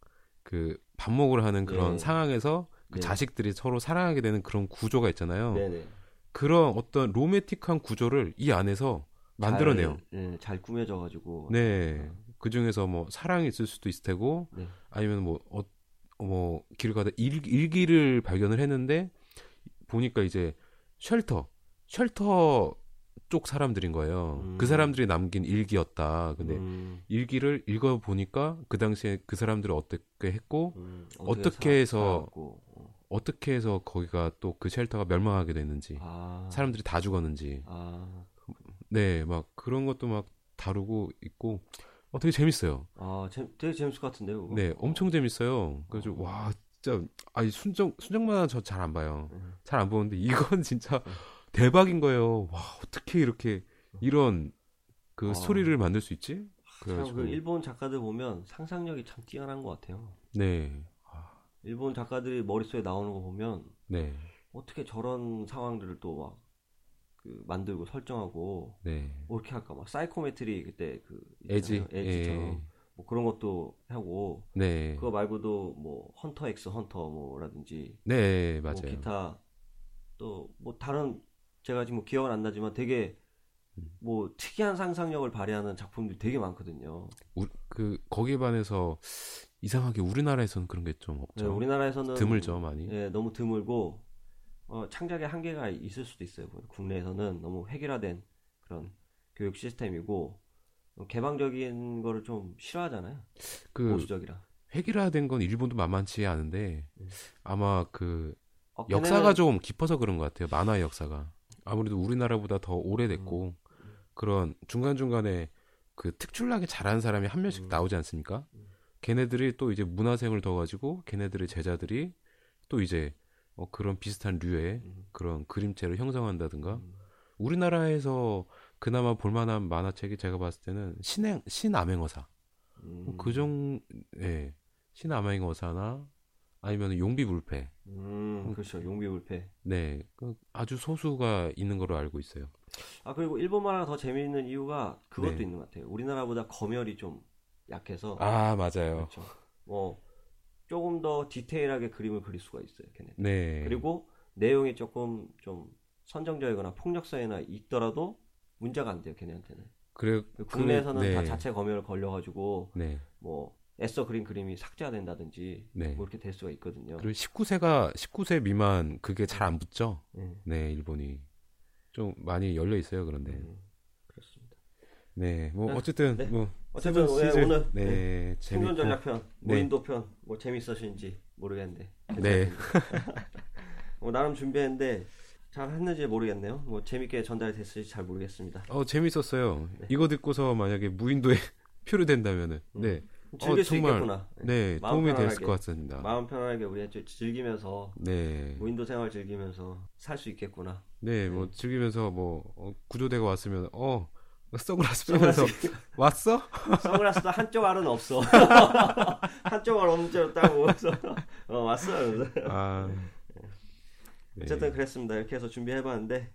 그 반목을 하는 그런 네. 상황에서 그 네. 자식들이 서로 사랑하게 되는 그런 구조가 있잖아요. 네네. 그런 어떤 로맨틱한 구조를 이 안에서 만들어내요. 잘, 네, 잘 꾸며져가지고. 네. 그 중에서 뭐 사랑이 있을 수도 있을 테고 네. 아니면 뭐, 어, 뭐 길을 가다 일, 일기를 발견을 했는데 보니까 이제 쉘터 쉘터 쪽 사람들인 거예요. 음. 그 사람들이 남긴 일기였다. 근데 음, 일기를 읽어 보니까 그 당시에 그 사람들을 어떻게 했고 음, 어떻게 살- 해서 어. 어떻게 해서 거기가 또 그 쉘터가 멸망하게 됐는지 아, 사람들이 다 죽었는지 아, 네막 그런 것도 막 다루고 있고 어 되게 재밌어요. 아, 재, 되게 재밌을 것 같은데요. 그거? 네 엄청 재밌어요. 그래서 어. 와 진짜 아니 순정 순정만화 저 잘 안 봐요. 음. 잘안 보는데 이건 진짜 대박인 거예요. 와 어떻게 이렇게 이런 그 아. 스토리를 만들 수 있지? 참, 그래가지고 그 일본 작가들 보면 상상력이 참 뛰어난 것 같아요. 네, 아, 일본 작가들이 머릿속에 나오는 거 보면 네, 어떻게 저런 상황들을 또 막 그 만들고 설정하고 네. 뭐 이렇게 할까 막 사이코메트리 그때 그 에지. 에지처럼 예. 뭐 그런 것도 하고 네, 그거 말고도 뭐 Hunter X Hunter 뭐라든지 네뭐 맞아요. 기타 또 뭐 다른 제가 지금 기억은 안 나지만 되게 음. 뭐 특이한 상상력을 발휘하는 작품들이 되게 많거든요. 우- 그 거기에 반해서 이상하게 우리나라에서는 그런 게좀 네, 없죠. 우리나라에서는 드물죠 많이. 예, 너무 드물고 어, 창작의 한계가 있을 수도 있어요. 뭐, 국내에서는 너무 획일화된 그런 교육 시스템이고 어, 개방적인 거를 좀 싫어하잖아요. 그 보수적이라. 획일화된 건 일본도 만만치 않은데 음. 아마 그 어, 역사가 좀 깊어서 그런 것 같아요. 만화의 역사가 아무래도 우리나라보다 더 오래됐고 그런 중간 중간에 그 특출나게 잘하는 사람이 한 명씩 음. 나오지 않습니까? 음. 걔네들이 또 이제 문화생을 더 가지고 걔네들의 제자들이 또 이제 어, 그런 비슷한 류의 음, 그런 그림체를 형성한다든가 음, 우리나라에서 그나마 볼만한 만화책이 제가 봤을 때는 신행 신암행어사 음, 그정 예 신암행어사나 아니면 용비 불패 음, 그렇죠. 용비 불패. 네, 그 아주 소수가 있는 걸로 알고 있어요. 아 그리고 일본 만화가 더 재미있는 이유가 그것도 네. 있는 것 같아요. 우리나라보다 검열이 좀 약해서 아, 맞아요. 그렇죠. 뭐 조금 더 디테일하게 그림을 그릴 수가 있어요. 걔네. 네. 그리고 내용이 조금 좀 선정적이거나 폭력성이나 있더라도 문제가 안 돼요. 걔네한테는. 그래 국내에서는 그, 네. 다 자체 검열을 걸려가지고 네. 뭐 애써 그린 그림이 삭제된다든지 네. 뭐 이렇게 될 수가 있거든요. 그리고 19세가 19세 미만 그게 잘 안 붙죠. 네. 네, 일본이 좀 많이 열려 있어요. 그런데. 음, 그렇습니다. 네. 뭐 네. 어쨌든 네. 뭐 어쨌든 네, 시즌, 오늘 네, 생존 재밌고 전략편, 네. 무인도편 뭐 재밌으신지 모르겠는데. 네. 뭐 나름 준비했는데 잘 했는지 모르겠네요. 뭐 재밌게 전달이 됐을지 잘 모르겠습니다. 어, 재밌었어요. 네. 이거 듣고서 만약에 무인도에 표류된다면은 음. 네. 즐길 어, 수 정말, 있겠구나. 네, 마음 도움이 편안하게. 것 같습니다. 마음 편하게 우리 좀 즐기면서 네. 무인도 생활 즐기면서 살 수 있겠구나. 네, 뭐 네. 즐기면서 뭐 어, 구조대가 왔으면 어 선글라스 빼면서 왔어? 선글라스도 한쪽 알은 없어. 한쪽 알 없는 채로 따고 어 왔어. 아. 네. 어쨌든 그랬습니다. 이렇게 해서 준비해봤는데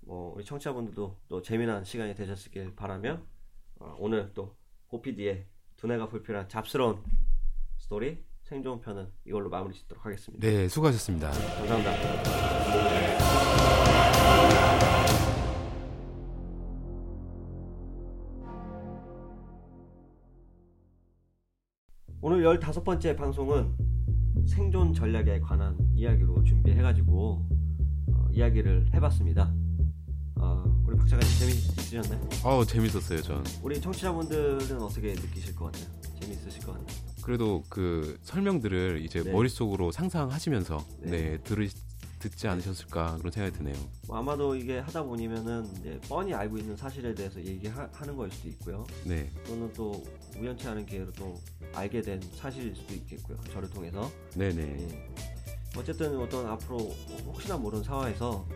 뭐 우리 청취자분들도 또 재미난 시간이 되셨길 바라며 어, 오늘 또 고피디의 두뇌가 불필요한 잡스러운 스토리 생존 편은 이걸로 마무리 짓도록 하겠습니다. 네, 수고하셨습니다. 감사합니다. 오늘 15번째 방송은 생존 전략에 관한 이야기로 준비해가지고 어, 이야기를 해봤습니다. 어, 우리 박 작가님 재미있으셨나요? 어, 재밌었어요, 전. 우리 청취자분들은 어떻게 느끼실 것 같아요? 재미있으실 것 같나요? 그래도 그 설명들을 이제 네. 머릿속으로 상상하시면서 네. 네, 들으 듣지 않으셨을까 그런 생각이 드네요. 뭐 아마도 이게 하다 보니면은 이제 뻔히 알고 있는 사실에 대해서 얘기하는 걸 수도 있고요. 네. 또는 또 우연치 않은 기회로 또 알게 된 사실일 수도 있겠고요. 저를 통해서. 네, 네. 예. 어쨌든 어떤 앞으로 혹시나 모르는 상황에서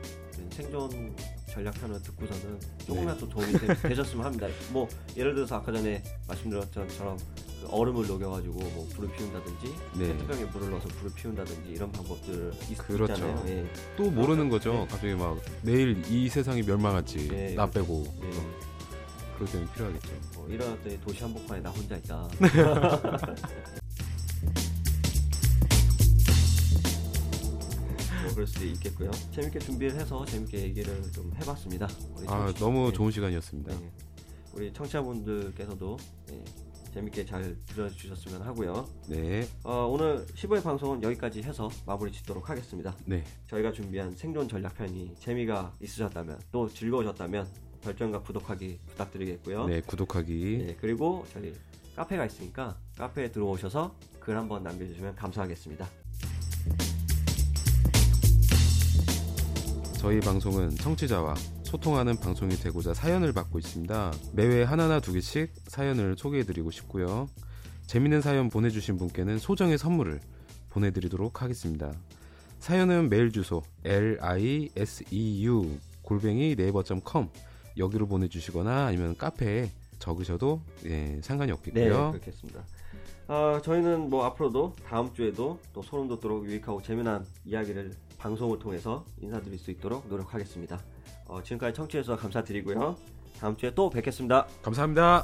생존 전략편을 듣고서는 조금이라도 네. 도움이 되, 되셨으면 합니다. 뭐 예를 들어서 아까 전에 말씀드렸던 것처럼 그 얼음을 녹여가지고 뭐 불을 피운다든지 네. 페트병에 물을 넣어서 불을 피운다든지 이런 방법들 있, 그렇죠. 있잖아요. 예. 또 모르는 거죠. 네. 갑자기 막 내일 이 세상이 멸망할지 네, 나 빼고 예. 그럴 때는 필요하겠죠. 뭐 일어났더니 도시 한복판에 나 혼자 있다. 그럴 수도 있겠고요. 재밌게 준비를 해서 재밌게 얘기를 좀 해봤습니다. 아, 너무 네. 좋은 시간이었습니다. 네. 우리 청취자분들께서도 네, 재밌게 잘 들어주셨으면 하고요. 네, 어, 오늘 15회 방송은 여기까지 해서 마무리 짓도록 하겠습니다. 네, 저희가 준비한 생존 전략편이 재미가 있으셨다면 또 즐거우셨다면 별점과 구독하기 부탁드리겠고요. 네, 구독하기. 예, 그리고 저희 카페가 있으니까 카페에 들어오셔서 글 한번 남겨주시면 감사하겠습니다. 저희 방송은 청취자와 소통하는 방송이 되고자 사연을 받고 있습니다. 매회 하나나 두 개씩 사연을 소개해드리고 싶고요. 재밌는 사연 보내주신 분께는 소정의 선물을 보내드리도록 하겠습니다. 사연은 메일 주소 liseu 골뱅이 네이버.com 여기로 보내주시거나 아니면 카페에 적으셔도 예, 상관이 네, 없겠고요. 그렇겠습니다. 어, 저희는 뭐 앞으로도 다음 주에도 또 소름 돋도록 유익하고 재미난 이야기를 방송을 통해서 인사드릴 수 있도록 노력하겠습니다. 어, 지금까지 청취해주셔서 감사드리고요. 다음 주에 또 뵙겠습니다. 감사합니다.